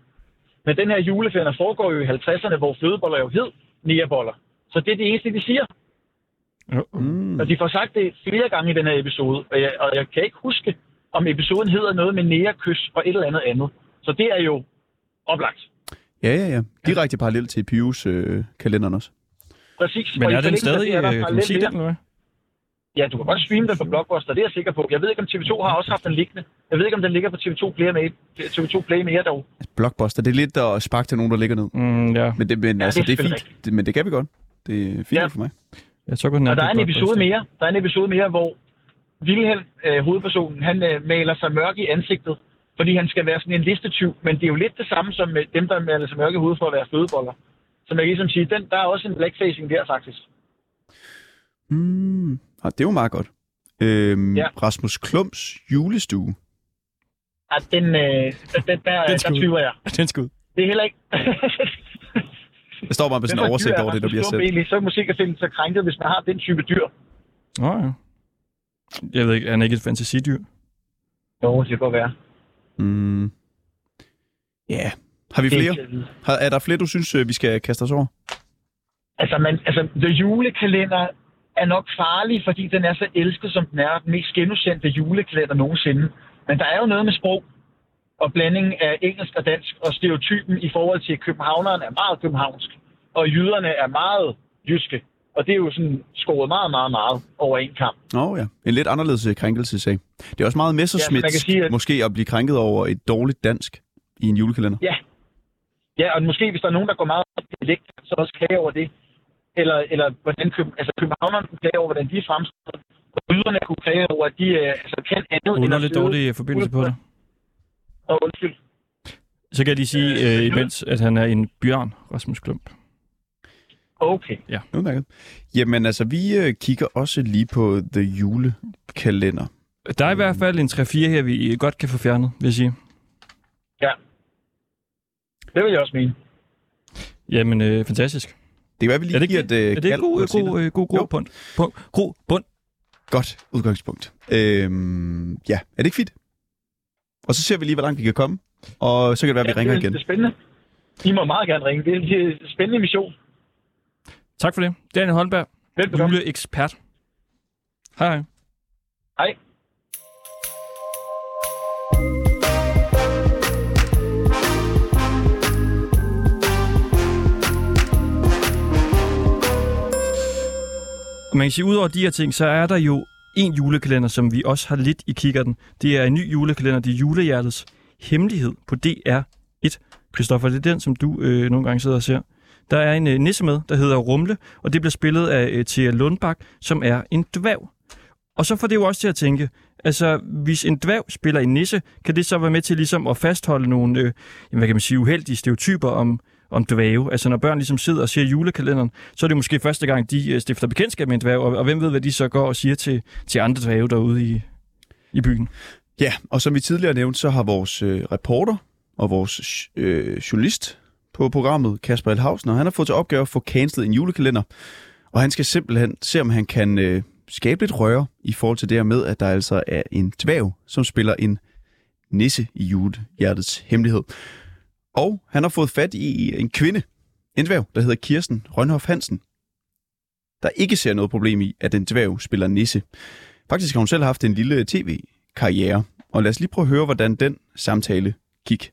Men den her juleferie foregår jo i 50'erne, hvor fødeboller jo hed nærboller. Så det er det eneste, de siger. Mm. Og de får sagt det flere gange i den her episode, og jeg, og jeg kan ikke huske, om episoden hedder noget med nærkys og et eller andet andet. Så det er jo oplagt. Ja, ja, ja. Direkte parallel til Pius øh, kalenderen også. Præcis. Men er den stadig, der kan man parallel sige den, eller hvad? Ja, du kan godt streame den på Blockbuster, det er jeg sikker på. Jeg ved ikke, om TV2 har også haft den liggende. Jeg ved ikke, om den ligger på TV2 Play mere, TV2 Play mere dog. Blockbuster, det er lidt at sparke til nogen, der ligger ned. Mm, ja. Men det, men, Ja, altså, det er det er fint. Det, men det kan vi godt. Det er fint ja. for mig. Jeg så den Og der er en episode mere, der er en episode mere, hvor Wilhelm, øh, hovedpersonen, han øh, maler sig mørk i ansigtet, fordi han skal være sådan en listetyv. Men det er jo lidt det samme som med dem, der maler sig mørk i hovedet for at være fødeboller. Så man kan ligesom sige, den, der er også en blackfacing der faktisk. Mm. Og det er jo meget godt. Øhm, Ja. ja. Rasmus Klums julestue. At den, øh, den, der, Den skal der tvivler jeg. Den skal ud. Det er heller ikke... Der står bare med sådan en oversigt over det, der bliver sendt. Egentlig, så er musik at finde så krænket, hvis man har den type dyr. Nå ja. Jeg ved ikke, er han ikke et fantasidyr? Jo, det kan godt være. Mm. Ja. Har vi er flere? Har, er der flere, du synes, øh, vi skal kaste os over? Altså, man, altså, The Julekalender er nok farlig, fordi den er så elsket, som den er. Den mest genudsendte julekalender nogensinde. Men der er jo noget med sprog og blanding af engelsk og dansk, og stereotypen i forhold til københavneren er meget københavnsk, og jyderne er meget jyske. Og det er jo sådan skåret meget, meget, meget over en kamp. Åh oh, ja, en lidt anderledes øh, krænkelsesag. Det er også meget messersmith, kan sige, at- måske at blive krænket over et dårligt dansk i en julekalender. Ja. Ja, og måske hvis der er nogen, der går meget op i dialekt, så også klage over det. Eller, eller hvordan køb, altså københavnerne kunne klage over, hvordan de er fremstillet. Og jyderne kunne klage over, at de øh, altså, kan andet end at Underligt dårlig forbindelse på det. Og undskyld. Så kan jeg lige sige, Øh, øh, imens, at han er en bjørn, Rasmus Klump. Okay. Udmærket. Jamen altså, vi øh, kigger også lige på The Julekalender. Der er i hvert fald en 3-4 her, vi godt kan få fjernet, vil jeg sige. Ja. Det vil jeg også mene. Jamen, øh, fantastisk. Det kan være, vi lige Er det giver et øh, Er det kald god, god, øh, god, god bund? Bund, god bund. Godt udgangspunkt. Øhm, ja, er det ikke fint? Og så ser vi lige, hvor langt vi kan komme. Og så kan det være, at vi ja, ringer det, igen. Det er spændende. I må meget gerne ringe. Det er en spændende mission. Tak for det. Daniel Holberg, Velbekomme. juleekspert. Hej hej. Hej. Man kan sige, ud over de her ting, så er der jo en julekalender, som vi også har lidt i kikkerten. Det er en ny julekalender, det er Julehjertets Hemmelighed på DR1. Christoffer, det er den, som du øh, nogle gange sidder og ser. Der er en øh, nisse med, der hedder Rumle, og det bliver spillet af øh, Thea Lundbak, som er en dværg. Og så får det jo også til at tænke, altså hvis en dværg spiller en nisse, kan det så være med til ligesom at fastholde nogle, øh, jamen, hvad kan man sige, uheldige stereotyper om, om dvæve. Altså når børn ligesom sidder og ser julekalenderen, så er det måske første gang, de øh, stifter bekendtskab med en dvæve, og, og hvem ved, hvad de så går og siger til, til andre dvæve derude i, i byen. Ja, og som vi tidligere nævnte, så har vores øh, reporter og vores øh, journalist på programmet, Kasper Elhausen, han har fået til opgave at få cancelet en julekalender. Og han skal simpelthen se, om han kan øh, skabe lidt røre i forhold til det her med, at der altså er en dværg, som spiller en nisse i julehjertets hemmelighed. Og han har fået fat i en kvinde, en dværg, der hedder Kirsten Rønhoff Hansen, der ikke ser noget problem i, at en dværg spiller nisse. Faktisk har hun selv haft en lille tv-karriere, og lad os lige prøve at høre, hvordan den samtale gik.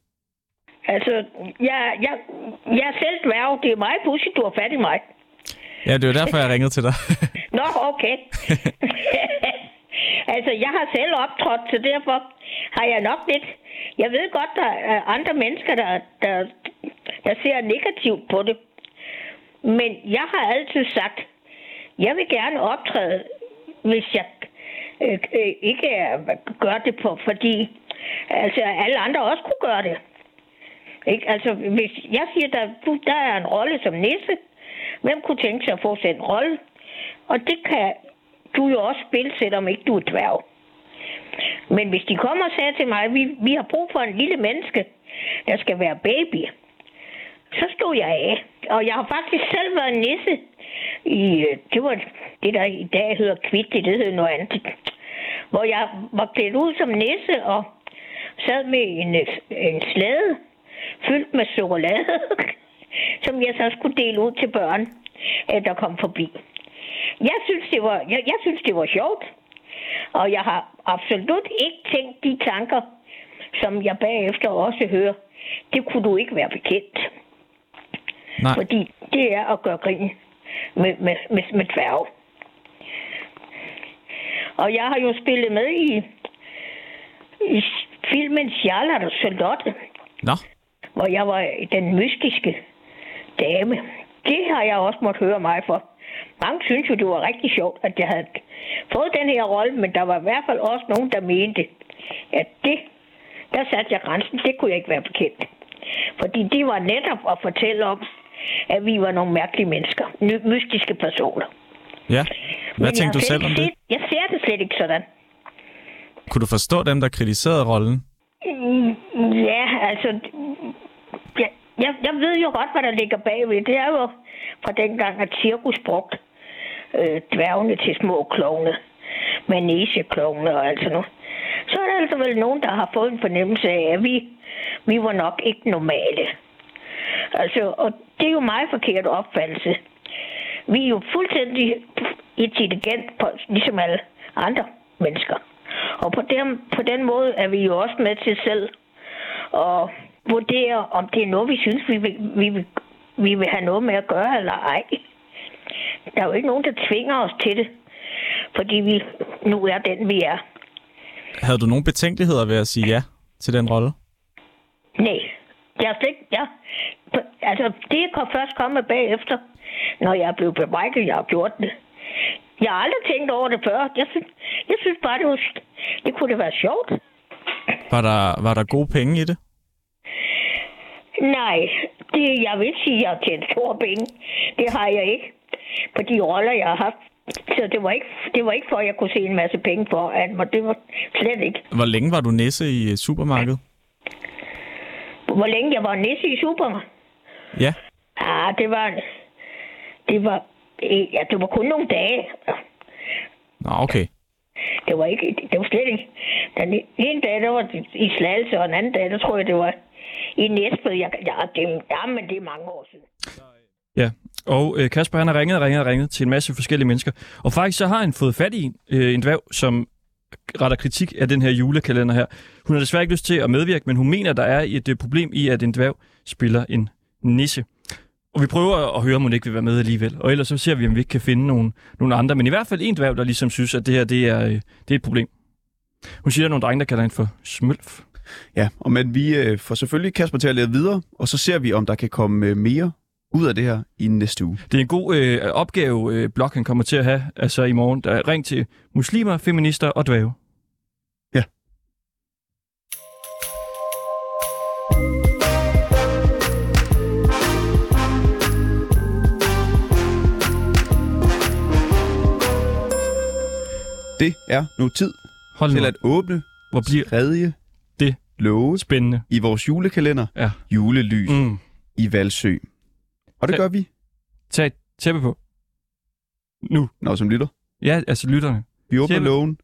Altså, jeg, jeg, jeg er selv dværg. Det er meget pudsigt, du har fat i mig. Ja, det var derfor, jeg ringede til dig. Nå, okay. altså, jeg har selv optrådt, så derfor har jeg nok lidt... Jeg ved godt, der er andre mennesker, der, der, der ser negativt på det. Men jeg har altid sagt, jeg vil gerne optræde, hvis jeg øh, øh, ikke gør det på, fordi altså, alle andre også kunne gøre det. Ikke? Altså, hvis jeg siger, der, der er en rolle som nisse, hvem kunne tænke sig at få sig en rolle? Og det kan du jo også spil, selvom ikke du er dværg. Men hvis de kommer og siger til mig, at vi, vi har brug for en lille menneske, der skal være baby, så stod jeg af. Og jeg har faktisk selv været nisse. I, øh, det var det, der i dag hedder kvitt, det hedder noget andet. Hvor jeg var klædt ud som nisse og sad med en, øh, en slæde fyldt med chokolade, som jeg så skulle dele ud til børn, der kom forbi. Jeg synes, det var, jeg, jeg synes, det var sjovt. Og jeg har absolut ikke tænkt de tanker, som jeg bagefter også hører. Det kunne du ikke være bekendt. Nej. Fordi det er at gøre grin med, med, med, med dværge. Og jeg har jo spillet med i, i filmen Charlotte og Charlotte, Nå, hvor jeg var den mystiske dame. Det har jeg også måtte høre mig for. Mange synes jo, det var rigtig sjovt, at jeg havde fået den her rolle, men der var i hvert fald også nogen, der mente, at det, der satte jeg grænsen, det kunne jeg ikke være bekendt. Fordi det var netop at fortælle om, at vi var nogle mærkelige mennesker, mystiske personer. ja. Hvad Men tænkte du selv om det? set- Jeg ser det slet ikke sådan. Kunne du forstå dem, der kritiserede rollen? Mm, Ja, altså... Jeg, jeg, jeg ved jo godt, hvad der ligger bagved. Det er jo fra dengang, at cirkus brugte øh, dværgene til små klovne. Manegeklovne og alt sådan noget. Så er der altså vel nogen, der har fået en fornemmelse af, at vi, vi var nok ikke normale. Altså, og det er jo meget forkert opfattelse. Vi er jo fuldstændig intelligent, på, ligesom alle andre mennesker. Og på den, på den måde er vi jo også med til selv at vurdere, om det er noget, vi synes, vi vil, vi vil, vi vil have noget med at gøre eller ej. Der er jo ikke nogen, der tvinger os til det, fordi vi nu er den, vi er. Havde du nogle betænkeligheder ved at sige ja til den rolle? Nej, jeg er slet ikke, ja. Altså, det kan først komme bagefter, når jeg er blevet bebrækket, jeg har gjort det. Jeg har aldrig tænkt over det før. Jeg synes, jeg synes bare, det, var, det kunne det være sjovt. Var der, var der gode penge i det? Nej, det, jeg vil sige, at jeg har tjent store penge. Det har jeg ikke. På de roller, jeg har haft. Så det var ikke, det var ikke for, at jeg kunne se en masse penge for, at mig. det var slet ikke. Hvor længe var du nisse i øh, supermarkedet? Hvor længe jeg var nisse i super. Ja. Ah, det var, det var, ja, det var kun nogle dage. Nå, okay. Det var ikke, det var slet ikke. Den ene dag, der var det i Slagelse, og den anden dag, der tror jeg, det var i Næstved. Jeg, ja, det, ja, men det er mange år siden. Ja, og øh, Kasper han har ringet og ringet og ringet til en masse forskellige mennesker. Og faktisk så har han fået fat i øh, en dværg, som retter kritik af den her julekalender her. Hun har desværre ikke lyst til at medvirke, men hun mener, der er et øh, problem i, at en dværg spiller en nisse. Og vi prøver at høre, om hun ikke vil være med alligevel. Og ellers så ser vi, om vi ikke kan finde nogen, nogen andre. Men i hvert fald en dværg, der ligesom synes, at det her det er, øh, det er et problem. Hun siger, at der er nogle drenge, der kalder hende for smølf. Ja, og men vi øh, får selvfølgelig Kasper til at lede videre, og så ser vi, om der kan komme øh, mere ud af det her i næste uge. Det er en god øh, opgave, øh, blok han kommer til at have altså i morgen. Der ring til muslimer, feminister og dvæve. Ja. Det er nu tid Hold nu. til at åbne Hvor bliver tredje det låge spændende. i vores julekalender, Ja. Julelys Mm. i Valsø. Og det gør vi, Tag et tæppe på. Nu. når som lytter. Ja, altså lytterne. Vi åbner Tæppe. lågen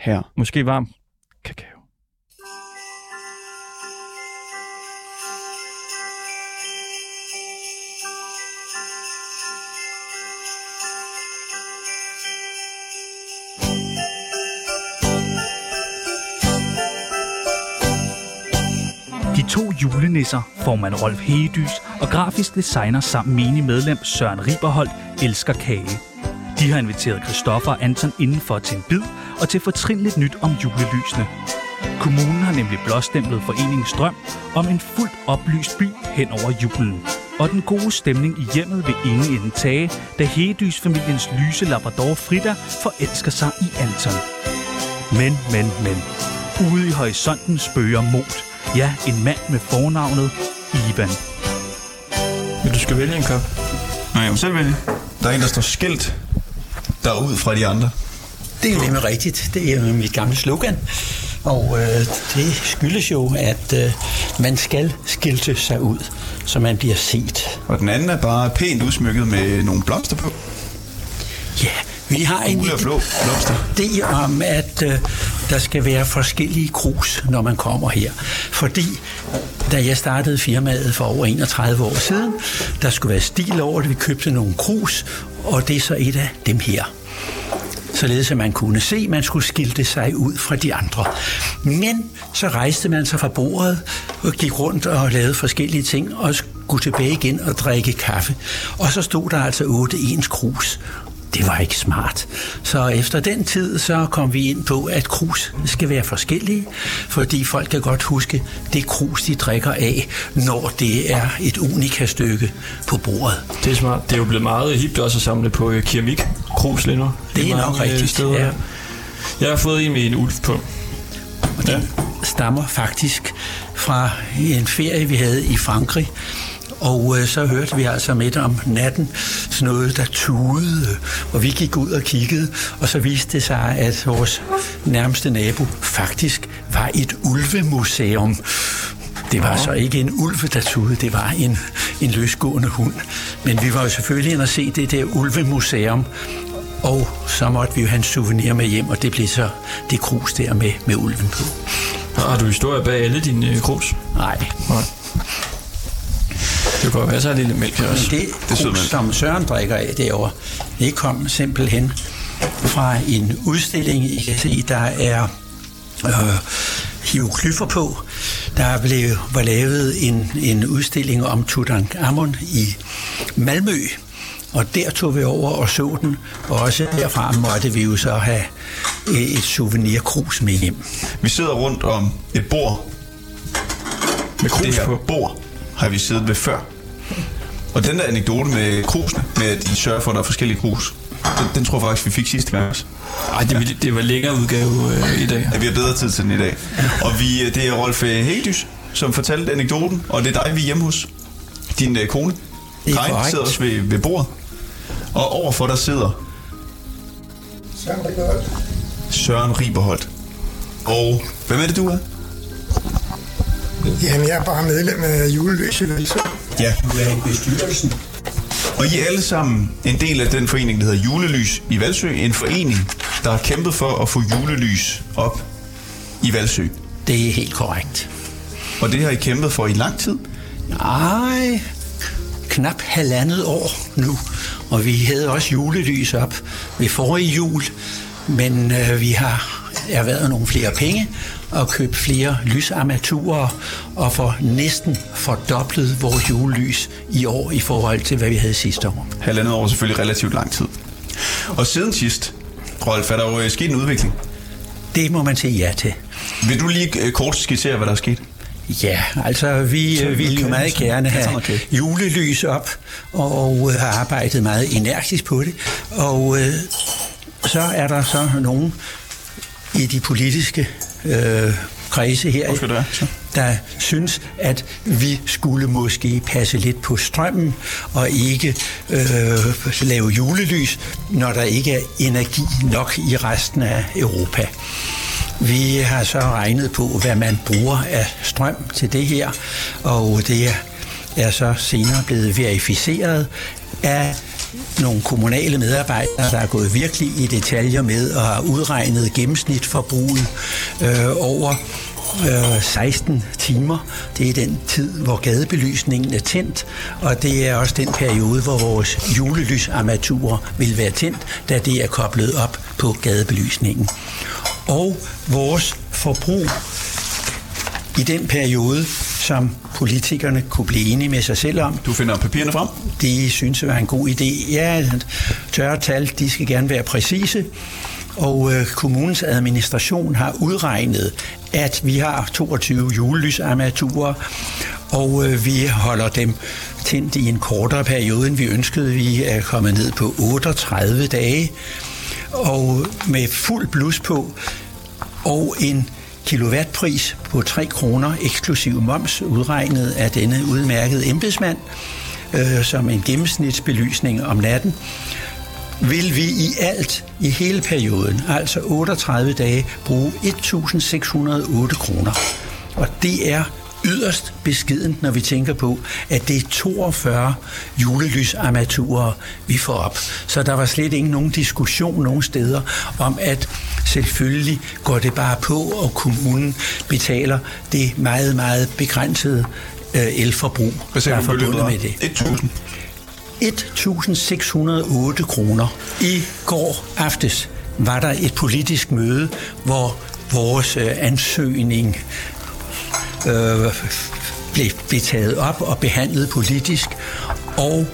her. Måske varm kakao. To julenisser, formand Rolf Hedys og grafisk designer samt menig medlem Søren Riberholdt elsker kage. De har inviteret Christoffer og Anton indenfor til en bid og til fortrinligt nyt om julelysene. Kommunen har nemlig blåstemplet foreningens drøm om en fuldt oplyst by hen over julen. Og den gode stemning i hjemmet vil ingen ende tage, da Hedys-familiens lyse labrador Frida forelsker sig i Anton. Men, men, men. Ude i horisonten spøger Mot. Ja, en mand med fornavnet Ivan. Men du skal vælge en kop. Nej, jeg må selv vælge. Der er en, der står skilt derud fra de andre. Det er jo nemlig rigtigt. Det er jo mit gamle slogan. Og øh, det skyldes jo, at øh, man skal skilte sig ud, så man bliver set. Og den anden er bare pænt udsmykket med nogle blomster på. Ja, vi har en blå blomster. idé om, at øh, der skal være forskellige krus, når man kommer her. Fordi da jeg startede firmaet for over 31 år siden, der skulle være stil over det. Vi købte nogle krus, og det er så et af dem her således at man kunne se, at man skulle skilte sig ud fra de andre. Men så rejste man sig fra bordet og gik rundt og lavede forskellige ting og skulle tilbage igen og drikke kaffe. Og så stod der altså otte ens krus. Det var ikke smart. Så efter den tid, så kom vi ind på, at krus skal være forskellige, fordi folk kan godt huske det krus, de drikker af, når det er et unikastykke på bordet. Det er smart. Det er jo blevet meget hipt også at samle på øh, keramik krus lige nu. Det er nok mange, øh, rigtigt, Steder. ja. Jeg har fået en med en ulv på. Og den stammer faktisk fra en ferie, vi havde i Frankrig. Og øh, så hørte vi altså midt om natten sådan noget, der tudede. Og vi gik ud og kiggede, og så viste det sig, at vores nærmeste nabo faktisk var et ulvemuseum. Det var så ikke en ulve, der tudede, det var en, en løsgående hund. Men vi var jo selvfølgelig inde og se det der ulvemuseum, og så måtte vi jo have en souvenir med hjem, og det blev så det krus der med, med ulven på. Har du historie bag alle dine øh, krus? Nej. Nej. Det godt være, så er det lidt mælk her Men også. det, det krus, som Søren drikker af derovre, det kom simpelthen fra en udstilling, I kan se, der er øh, hieroglyffer på. Der blev, var lavet en, en udstilling om Tutankhamon i Malmø, og der tog vi over og så den, og også derfra måtte vi jo så have et souvenirkrus med hjem. Vi sidder rundt om et bord. Med krus det her på. bord har vi siddet ved før. Og den der anekdote med krusene, med at de sørger for, at der er forskellige krus, den, den tror jeg faktisk, vi fik sidste gang også. Ej, det, det var længere udgave øh, i dag. Ja, vi har bedre tid til den i dag. Og vi, øh, det er Rolf Hedys, som fortalte anekdoten, og det er dig, vi er hjemme hos. Din øh, kone, Det Karin, sidder også ved, ved bordet. Og overfor der sidder Søren Riberholdt. Og hvem er det, du er? Jamen, jeg er bare medlem af juleløs i Valsø. Ja. bestyrelsen. Og I er alle sammen en del af den forening, der hedder Julelys i Valsø. En forening, der har kæmpet for at få julelys op i Valsø. Det er helt korrekt. Og det har I kæmpet for i lang tid. Nej, knap halvandet år nu. Og vi havde også julelys op ved forrige jul, men øh, vi har erhvervet nogle flere penge og købt flere lysarmaturer og får næsten fordoblet vores julelys i år i forhold til, hvad vi havde sidste år. Halvandet år er selvfølgelig relativt lang tid. Og siden sidst, Rolf, er der jo øh, sket en udvikling. Det må man sige ja til. Vil du lige øh, kort skitsere, hvad der er sket? Ja, altså vi Så øh, ville jo meget gerne have julelys op, og øh, har arbejdet meget energisk på det. Og øh, så er der så nogen i de politiske øh, kredse her? Så. der synes, at vi skulle måske passe lidt på strømmen og ikke øh, lave julelys, når der ikke er energi nok i resten af Europa. Vi har så regnet på, hvad man bruger af strøm til det her, og det er så senere blevet verificeret af nogle kommunale medarbejdere, der er gået virkelig i detaljer med og har udregnet gennemsnitforbruget øh, over øh, 16 timer. Det er den tid, hvor gadebelysningen er tændt, og det er også den periode, hvor vores julelysarmaturer vil være tændt, da det er koblet op på gadebelysningen. Og vores forbrug i den periode som politikerne kunne blive enige med sig selv om. Du finder papirerne frem? De synes, det var en god idé. Ja, tørre tal, de skal gerne være præcise. Og øh, kommunens administration har udregnet, at vi har 22 julelysarmaturer, og øh, vi holder dem tændt i en kortere periode, end vi ønskede. Vi er kommet ned på 38 dage, og med fuld blus på, og en kilowattpris på 3 kroner eksklusiv moms, udregnet af denne udmærkede embedsmand, øh, som en gennemsnitsbelysning om natten, vil vi i alt i hele perioden, altså 38 dage, bruge 1.608 kroner. Og det er yderst beskedent, når vi tænker på, at det er 42 julelysarmaturer, vi får op. Så der var slet ikke nogen diskussion nogen steder om, at selvfølgelig går det bare på, og kommunen betaler det meget, meget begrænsede øh, elforbrug, der er forbundet med det. var? 1.000. 1.608 kroner. I går aftes var der et politisk møde, hvor vores øh, ansøgning øh, blev, blev taget op og behandlet politisk, og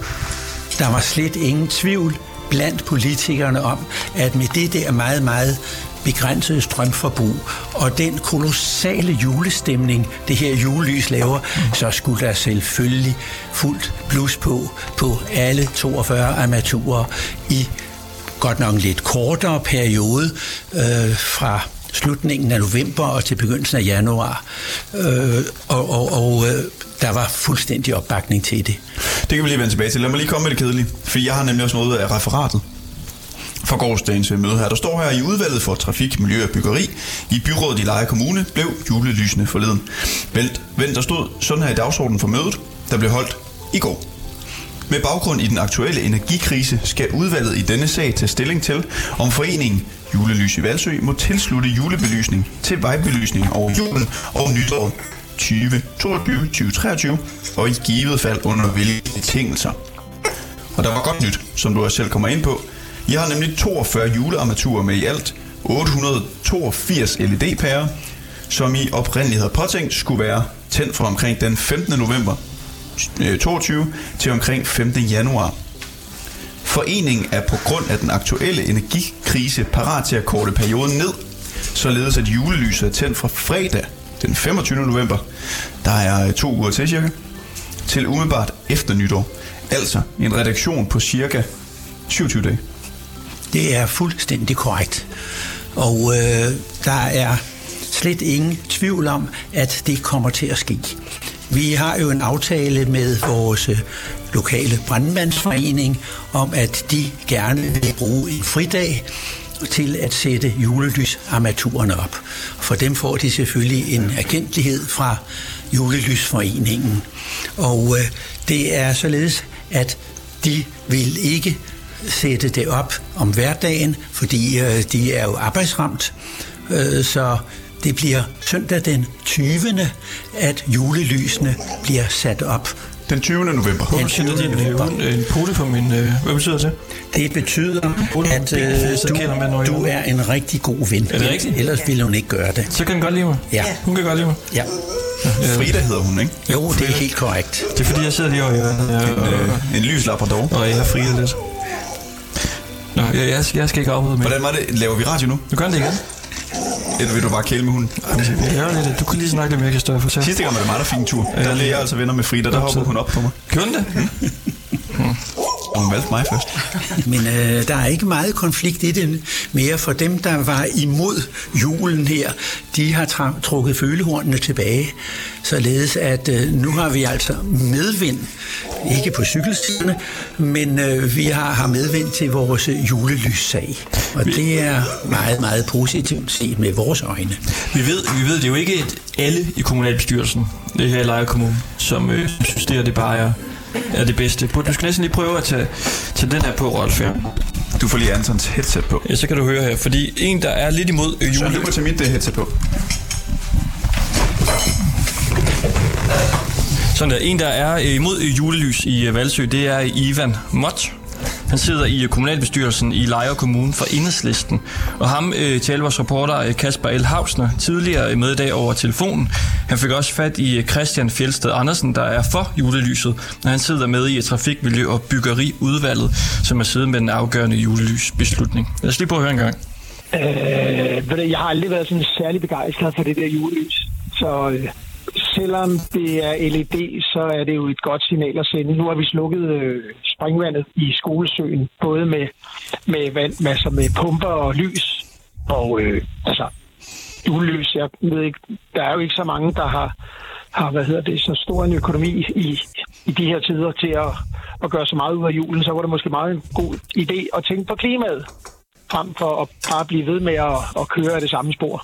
der var slet ingen tvivl blandt politikerne om, at med det der meget, meget begrænsede strømforbrug og den kolossale julestemning, det her julelys laver, så skulle der selvfølgelig fuldt plus på på alle 42 armaturer i godt nok en lidt kortere periode øh, fra slutningen af november og til begyndelsen af januar. Øh, og og, og øh, der var fuldstændig opbakning til det. Det kan vi lige vende tilbage til. Lad mig lige komme med det kedelige, for jeg har nemlig også noget af referatet fra gårdsdagens øh, møde her. Der står her i udvalget for trafik, miljø og byggeri i byrådet i Leje Kommune blev julelysene forleden. Vent, vent, der stod sådan her i dagsordenen for mødet, der blev holdt i går. Med baggrund i den aktuelle energikrise skal udvalget i denne sag tage stilling til, om foreningen Julelys i Valsø må tilslutte julebelysning til vejbelysning over julen og nytår 2022-2023 og i givet fald under hvilke betingelser. Og der var godt nyt, som du også selv kommer ind på. Jeg har nemlig 42 julearmaturer med i alt 882 LED-pærer, som i oprindeligt havde påtænkt skulle være tændt fra omkring den 15. november Øh, 22 til omkring 5. januar. Foreningen er på grund af den aktuelle energikrise parat til at korte perioden ned, således at julelyset er tændt fra fredag den 25. november, der er øh, to uger til cirka, til umiddelbart efter nytår. Altså en redaktion på cirka 27 dage. Det er fuldstændig korrekt. Og øh, der er slet ingen tvivl om, at det kommer til at ske. Vi har jo en aftale med vores øh, lokale brandmandsforening om, at de gerne vil bruge en fridag til at sætte julelysarmaturerne op. For dem får de selvfølgelig en erkendelighed fra julelysforeningen. Og øh, det er således, at de vil ikke sætte det op om hverdagen, fordi øh, de er jo arbejdsramt. Øh, så det bliver søndag den 20. at julelysene bliver sat op. Den 20. november. Hvorfor sætter de en, en pude på min... Øh, hvad betyder det? Det betyder, at øh, så kender man noget du, du er en rigtig god ven. Er det rigtigt? Ellers ville hun ikke gøre det. Så kan den godt lide mig. Ja. Hun kan godt lide mig. Ja. Frida hedder hun, ikke? Jo, det er helt korrekt. Det er fordi, jeg sidder lige over i En, øh, en lys labrador. og jeg er Frida lidt. Nå, jeg, jeg, skal, jeg skal ikke afbryde mere. Hvordan var det? Laver vi radio nu? Du gør det igen. Eller vil du bare kæle med hunden? Gør lidt. Du kan lige snakke lidt mere, Kristoffer. Sidste gang var det meget fin tur. Der blev jeg altså venner med Frida. Der hoppede hun op på mig. Gjorde det? Og hun valgte mig først. Men øh, der er ikke meget konflikt i det mere, for dem, der var imod julen her, de har tra- trukket følehornene tilbage, således at øh, nu har vi altså medvind, ikke på cykelstierne, men øh, vi har, har medvind til vores julelyssag. Og det er meget, meget positivt set med vores øjne. Vi ved, vi ved det er jo ikke alle i kommunalbestyrelsen, det her i Lejre Kommune, som øh, synes, det, det bare er, er det bedste. Du skal næsten lige prøve at tage, tage den her på, Rolf, her. Du får lige Antons headset på. Ja, så kan du høre her. Fordi en, der er lidt imod øh, Så jule... du må tage mit øh, headset på. Sådan der. En, der er øh, imod øh, julelys i Valsø, det er Ivan Mott. Han sidder i øh, kommunalbestyrelsen i Lejre Kommune for Enhedslisten. Og ham øh, talte vores reporter øh, Kasper L. Hausner tidligere øh, med i dag over telefonen. Han fik også fat i Christian Fjeldsted Andersen, der er for julelyset, når han sidder med i Trafikmiljø- og Byggeriudvalget, som er siddet med den afgørende julelysbeslutning. Lad os lige prøve at høre en gang. Øh, jeg har aldrig været sådan særlig begejstret for det der julelys. Så øh, selvom det er LED, så er det jo et godt signal at sende. Nu har vi slukket øh, springvandet i skolesøen, både med, med, vand, masser med pumper og lys. Og øh, altså, julelys, jeg ved ikke, der er jo ikke så mange, der har, har hvad hedder det, så stor en økonomi i, i de her tider til at, at gøre så meget ud af julen, så var det måske meget en god idé at tænke på klimaet, frem for at bare blive ved med at, at køre af det samme spor.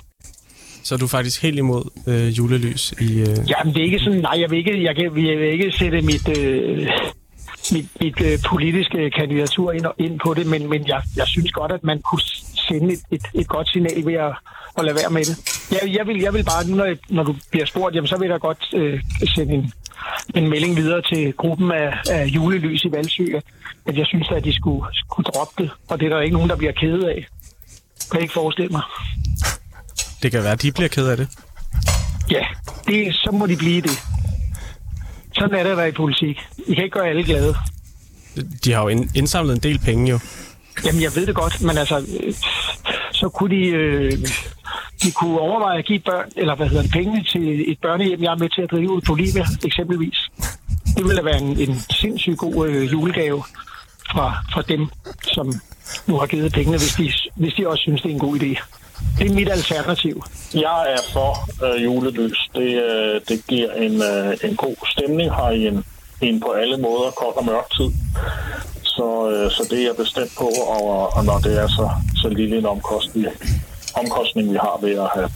Så er du faktisk helt imod øh, julelys i... Øh... Jamen, det er ikke sådan... Nej, jeg vil ikke, jeg kan, jeg vil ikke sætte mit, øh, mit, mit øh, politiske øh, kandidatur ind, ind på det, men, men jeg, jeg synes godt, at man kunne sende et, et, et godt signal ved at, at lade være med det. Jeg, jeg, vil, jeg vil bare, når, når du bliver spurgt, jamen, så vil jeg godt øh, sende en, en melding videre til gruppen af, af julelys i Valsø, at, jeg synes, at de skulle, skulle droppe det, og det er der ikke nogen, der bliver ked af. Kan jeg ikke forestille mig. Det kan være, at de bliver ked af det. Ja, det, så må de blive det. Sådan er det at være i politik. I kan ikke gøre alle glade. De har jo indsamlet en del penge jo. Jamen, jeg ved det godt, men altså, øh, så kunne de, øh, de kunne overveje at give børn, eller hvad hedder det, penge til et børnehjem, jeg er med til at drive ud på Bolivia, eksempelvis. Det ville da være en, en sindssygt god øh, julegave fra, fra dem, som nu har givet pengene, hvis de, hvis de også synes, det er en god idé. Det er mit alternativ. Jeg er for øh, julelys. Det, øh, det giver en, øh, en god stemning her i en, en på alle måder kold og mørk tid. Så, øh, så det er jeg bestemt på, og, og når det er så, så lille en omkostning, omkostning, vi har ved at have,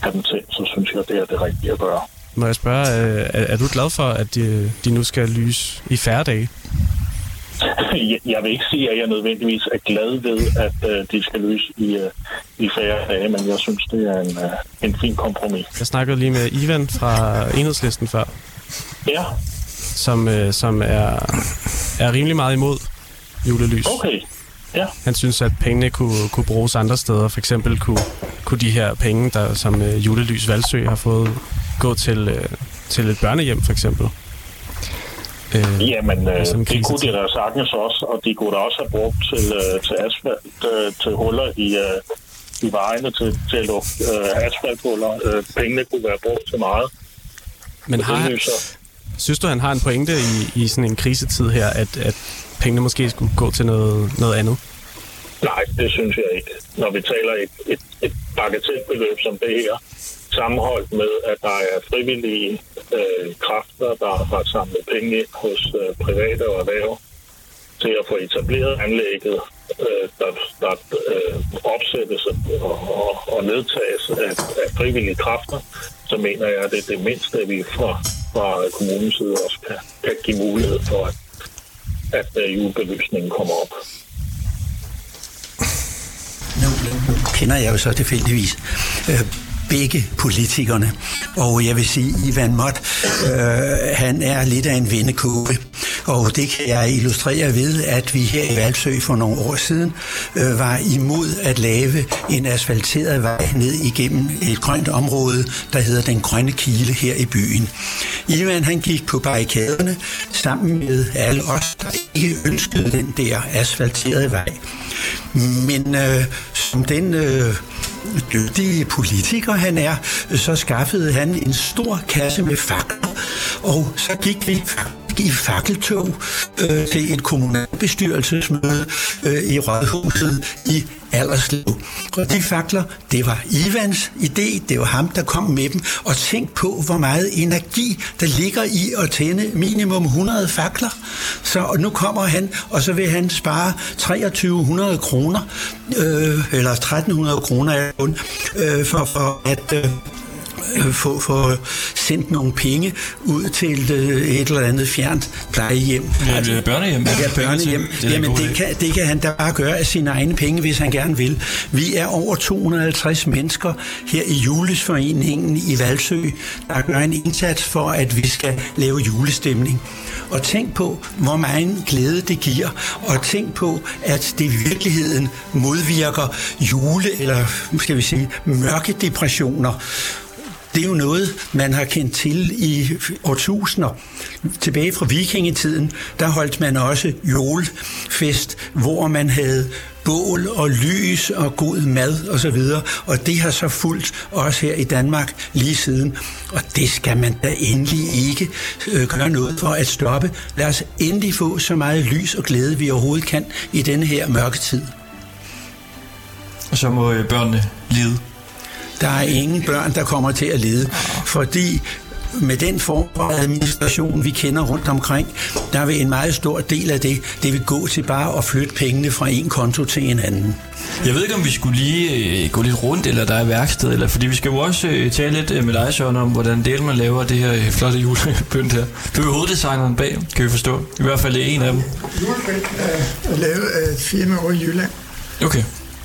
have den til, så synes jeg, det er det rigtige at gøre. Må jeg spørge, øh, er, er du glad for, at de, de nu skal lyse i færre dage? jeg vil ikke sige, at jeg nødvendigvis er glad ved, at øh, de skal løse i, øh, i færre dage, men jeg synes, det er en, øh, en fin kompromis. Jeg snakkede lige med Ivan fra Enhedslisten før. Ja. Som, øh, som er, er rimelig meget imod julelys. Okay. Ja. Han synes, at pengene kunne, kunne bruges andre steder. For eksempel kunne, kunne de her penge, der som øh, julelys Valsø har fået, gå til, øh, til et børnehjem for eksempel. Øh, Jamen, øh, det kunne de da sagtens også, og de kunne da også have brugt til, øh, til asfalt, øh, til huller i, øh, i vejene, til, til at lukke øh, asfalthuller. Øh, pengene kunne være brugt til meget. Men har synes du, han har en pointe i, i sådan en krisetid her, at, at pengene måske skulle gå til noget, noget andet? Nej, det synes jeg ikke. Når vi taler et, et, et bagatelbeløb som det her, sammenholdt med, at der er frivillige øh, kræfter, der har samlet penge hos øh, private og erhverv til at få etableret anlægget, øh, der, der øh, opsættes og, og, og nedtages af, af frivillige kræfter, så mener jeg, at det er det mindste, at vi fra, fra kommunens side også kan, kan give mulighed for, at, at øh, julebelysningen kommer op. Nu, nu kender jeg jo så tilfældigvis øh, begge politikerne. Og jeg vil sige, Ivan Mott, øh, han er lidt af en vendekåbe. Og det kan jeg illustrere ved, at vi her i Valsø for nogle år siden øh, var imod at lave en asfalteret vej ned igennem et grønt område, der hedder Den Grønne Kile her i byen. Ivan han gik på barrikaderne sammen med alle os, der ikke ønskede den der asfalterede vej. Men øh, som den øh, dygtig politiker han er, så skaffede han en stor kasse med fakler, og så gik vi i fakkeltog øh, til et kommunalbestyrelsesmøde øh, i Rådhuset i Alderslev. Og de fakler, det var Ivans idé, det var ham, der kom med dem. Og tænk på, hvor meget energi, der ligger i at tænde minimum 100 fakler. Så og nu kommer han, og så vil han spare 2300 kroner, øh, eller 1300 kroner, øh, for, for at... Øh, øh, få, få sendt nogle penge ud til øh, et eller andet fjernt plejehjem. Ja, det er børnehjem. Ja, børnehjem. Det Jamen, det kan, det kan han da bare gøre af sine egne penge, hvis han gerne vil. Vi er over 250 mennesker her i Julesforeningen i Valsø, der gør en indsats for, at vi skal lave julestemning. Og tænk på, hvor meget glæde det giver, og tænk på, at det i virkeligheden modvirker jule, eller skal vi sige, mørke depressioner. Det er jo noget, man har kendt til i årtusinder. Tilbage fra vikingetiden, der holdt man også julefest, hvor man havde bål og lys og god mad og så videre. Og det har så fulgt også her i Danmark lige siden. Og det skal man da endelig ikke øh, gøre noget for at stoppe. Lad os endelig få så meget lys og glæde, vi overhovedet kan i denne her mørke tid. Og så må øh, børnene lide. Der er ingen børn, der kommer til at lede, fordi med den form for administration, vi kender rundt omkring, der vil en meget stor del af det, det vil gå til bare at flytte pengene fra en konto til en anden. Jeg ved ikke, om vi skulle lige øh, gå lidt rundt, eller der er værksted, eller fordi vi skal jo også øh, tale lidt øh, med dig, Søren, om hvordan del man laver det her øh, flotte julepynt her. Du er jo hoveddesigneren bag, kan vi forstå. I hvert fald en af dem. Julepynt er lavet af et firma over i Jylland, Okay.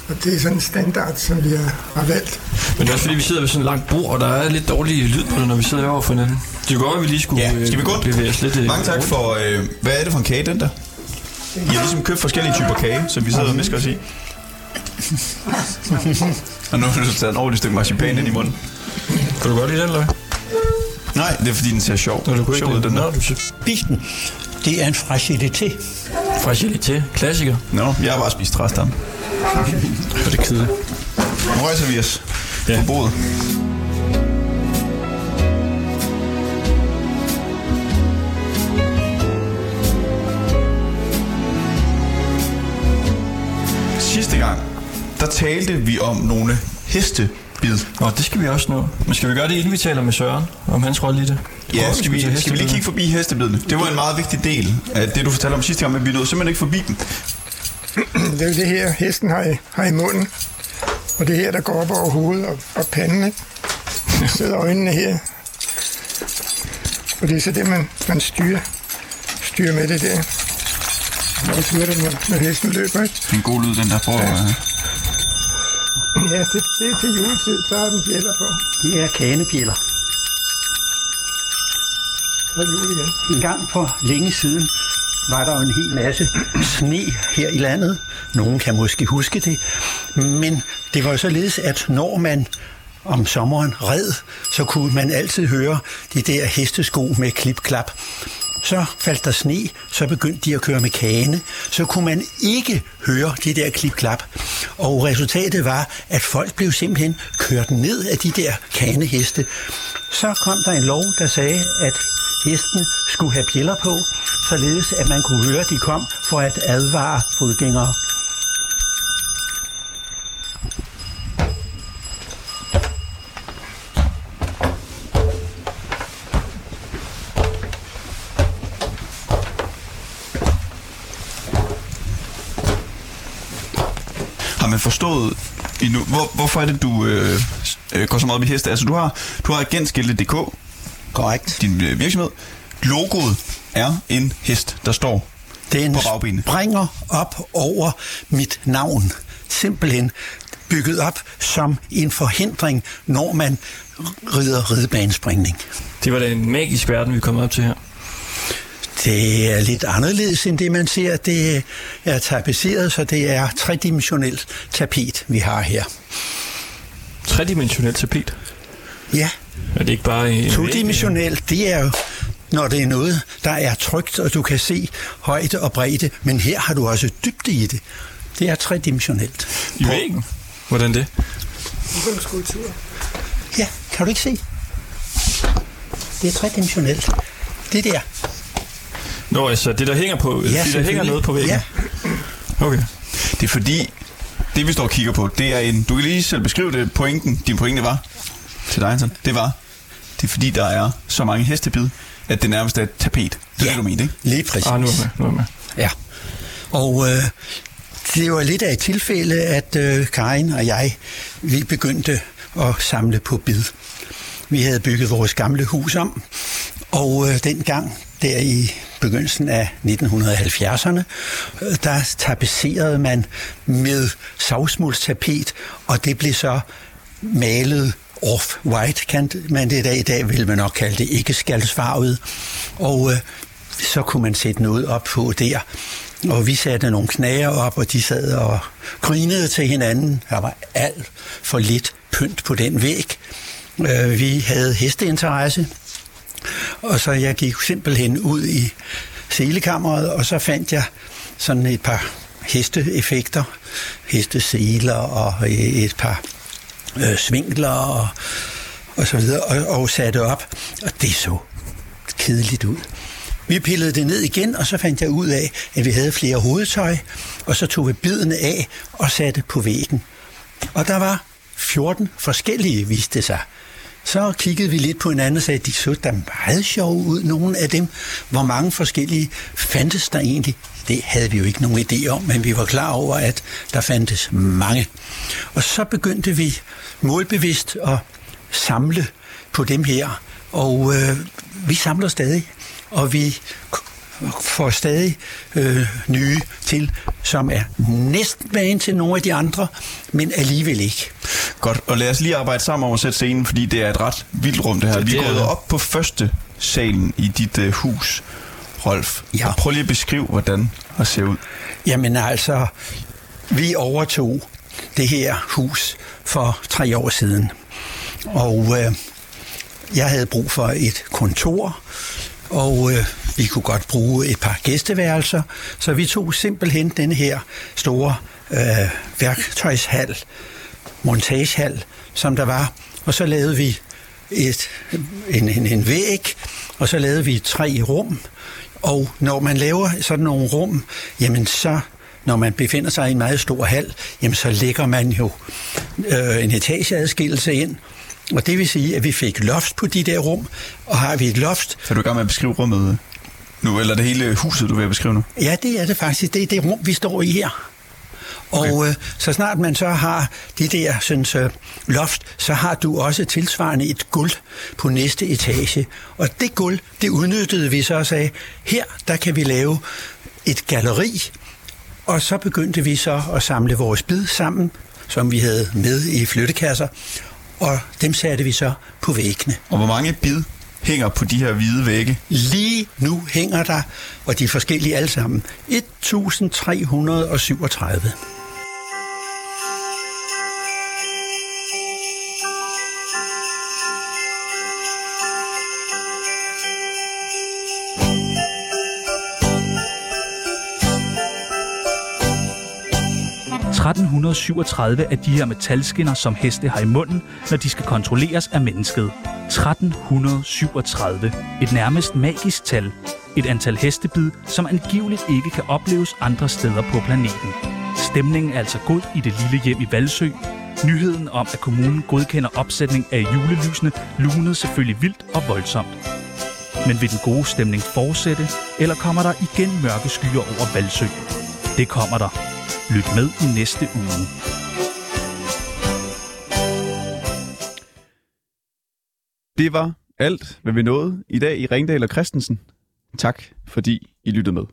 Og det er sådan en standard, som vi har, valgt. Men det er også fordi, vi sidder ved sådan et langt bord, og der er lidt dårlig lyd på det, når vi sidder over for hinanden. Det kunne godt, at vi lige skulle Ja, skal vi gå? øh, bevæge os lidt øh, Mange tak rundt. for... Øh, hvad er det for en kage, den der? I har ligesom købt forskellige typer kage, som vi sidder og visker os i. og nu har du taget en ordentlig stykke marcipan ind i munden. Kan du godt lide den, eller? Nej, det er fordi, den ser sjov, Nå, du kunne ikke sjov ud, lide den den. der. Nå, du. Spis den. Det er en fragilité. Fragilité. Klassiker. Nå, jeg har bare spist træstam. Det er det kedeligt. Nu rejser vi os Ja. på bordet. Sidste gang, der talte vi om nogle hestebid. Nå, det skal vi også nå. Men skal vi gøre det, inden vi taler med Søren om hans rolle i det? Ja, skal vi, skal vi lige kigge forbi hestebidene? Det var en meget vigtig del af det, du fortalte om sidste gang, men vi nåede simpelthen ikke forbi dem. Det er jo det her, hesten har i, har i munden, og det her, der går op over hovedet og, og panden, ikke? Så sidder øjnene her. Og det er så det, man, man styrer, styrer med det der. Og det gør det, når, når hesten løber, ikke? Det er en god lyd, den der. Prøv at... Ja, det, det er til juletid, så har den bjæller på. Det er kanebjæller. Så er det jul igen. En gang for længe siden var der jo en hel masse sne her i landet. Nogen kan måske huske det. Men det var således, at når man om sommeren red, så kunne man altid høre de der hestesko med klip-klap. Så faldt der sne, så begyndte de at køre med kane. Så kunne man ikke høre det der klip-klap. Og resultatet var, at folk blev simpelthen kørt ned af de der kaneheste. Så kom der en lov, der sagde, at hestene skulle have pjæller på, således at man kunne høre, at de kom for at advare fodgængere. Har man forstået endnu, hvor, hvorfor er det, du øh, øh går så meget op i heste? Altså, du har, du har genskilte.dk, Korrekt. din øh, virksomhed. Logoet er en hest, der står Den på bagbenene. springer op over mit navn. Simpelthen bygget op som en forhindring, når man rider ridebanespringning. Det var da en magisk verden, vi kom op til her. Det er lidt anderledes end det, man ser. Det er tapetseret, så det er tredimensionelt tapet, vi har her. Tredimensionelt tapet. Ja, Er det ikke bare en todimensionelt, det er jo, når det er noget, der er trygt, og du kan se højde og bredde, men her har du også dybde i det. Det er tredimensionelt. I væggen? Hvordan det? Ligesom skulptur. Ja, kan du ikke se? Det er tredimensionelt. Det der. Nå, altså det der hænger på, ja, det der hænger noget på væggen. Ja. Okay. Det er fordi, det vi står og kigger på, det er en... Du kan lige selv beskrive det, pointen, din pointe var til dig, Anton. Det var, det er fordi, der er så mange hestebid, at det nærmest er et tapet. Det er Ja. det, du mente, ikke? Lige præcis. Ah, nu er jeg med. Nu er jeg med. Ja. Og øh, det var lidt af et tilfælde, at øh, Karin og jeg, vi begyndte at samle på bid. Vi havde bygget vores gamle hus om, og øh, dengang, der i begyndelsen af 1970'erne, øh, der tapisserede man med savsmuldstapet, og det blev så malet off-white, kan man det i dag. I dag vil man nok kalde det ikke skaldsfarvet. Og øh, så kunne man sætte noget op på der. Og vi satte nogle knager op, og de sad og grinede til hinanden. Der var alt for lidt pynt på den væg. Øh, vi havde hesteinteresse, og så jeg gik simpelthen ud i selekammeret, og så fandt jeg sådan et par hesteeffekter, hesteseler og øh, et par øh, svinkler og, og så videre, og, og satte op, og det så kedeligt ud. Vi pillede det ned igen, og så fandt jeg ud af, at vi havde flere hovedtøj, og så tog vi bidene af og satte på væggen. Og der var 14 forskellige, viste det sig. Så kiggede vi lidt på hinanden og sagde, at de så da meget sjove ud, nogle af dem. Hvor mange forskellige fandtes der egentlig? Det havde vi jo ikke nogen idé om, men vi var klar over, at der fandtes mange. Og så begyndte vi målbevidst at samle på dem her, og øh, vi samler stadig, og vi får stadig øh, nye til, som er næsten med til nogle af de andre, men alligevel ikke. Godt, og lad os lige arbejde sammen om at sætte scenen, fordi det er et ret vildt rum det her. Det Vi er gået op på første salen i dit uh, hus, Rolf. Ja. Og prøv lige at beskrive, hvordan det ser ud. Jamen altså, vi overtog det her hus for tre år siden. Og øh, jeg havde brug for et kontor, og øh, vi kunne godt bruge et par gæsteværelser, så vi tog simpelthen den her store øh, værktøjshal, montagehal, som der var, og så lavede vi et, en, en, en væg, og så lavede vi tre rum, og når man laver sådan nogle rum, jamen så, når man befinder sig i en meget stor hal, jamen så lægger man jo øh, en etageadskillelse ind, og det vil sige, at vi fik loft på de der rum, og har vi et loft... Så er du i gang med at beskrive rummet nu, eller det hele huset, du vil beskrive nu? Ja, det er det faktisk. Det er det rum, vi står i her. Okay. Og øh, så snart man så har det der synes, øh, loft, så har du også tilsvarende et gulv på næste etage. Og det gulv, det udnyttede vi så og sagde, her der kan vi lave et galeri. Og så begyndte vi så at samle vores bid sammen, som vi havde med i flyttekasser. Og dem satte vi så på væggene. Og hvor mange bid hænger på de her hvide vægge? Lige nu hænger der, og de er forskellige alle sammen, 1337. – 1337 af de her metalskinner, som heste har i munden, når de skal kontrolleres af mennesket. 1337. Et nærmest magisk tal. Et antal hestebid, som angiveligt ikke kan opleves andre steder på planeten. Stemningen er altså god i det lille hjem i Valsø. Nyheden om, at kommunen godkender opsætning af julelysene, lunede selvfølgelig vildt og voldsomt. Men vil den gode stemning fortsætte, eller kommer der igen mørke skyer over Valsø? Det kommer der. Lyt med i næste uge. Det var alt, hvad vi nåede i dag i Ringdal og Christensen. Tak, fordi I lyttede med.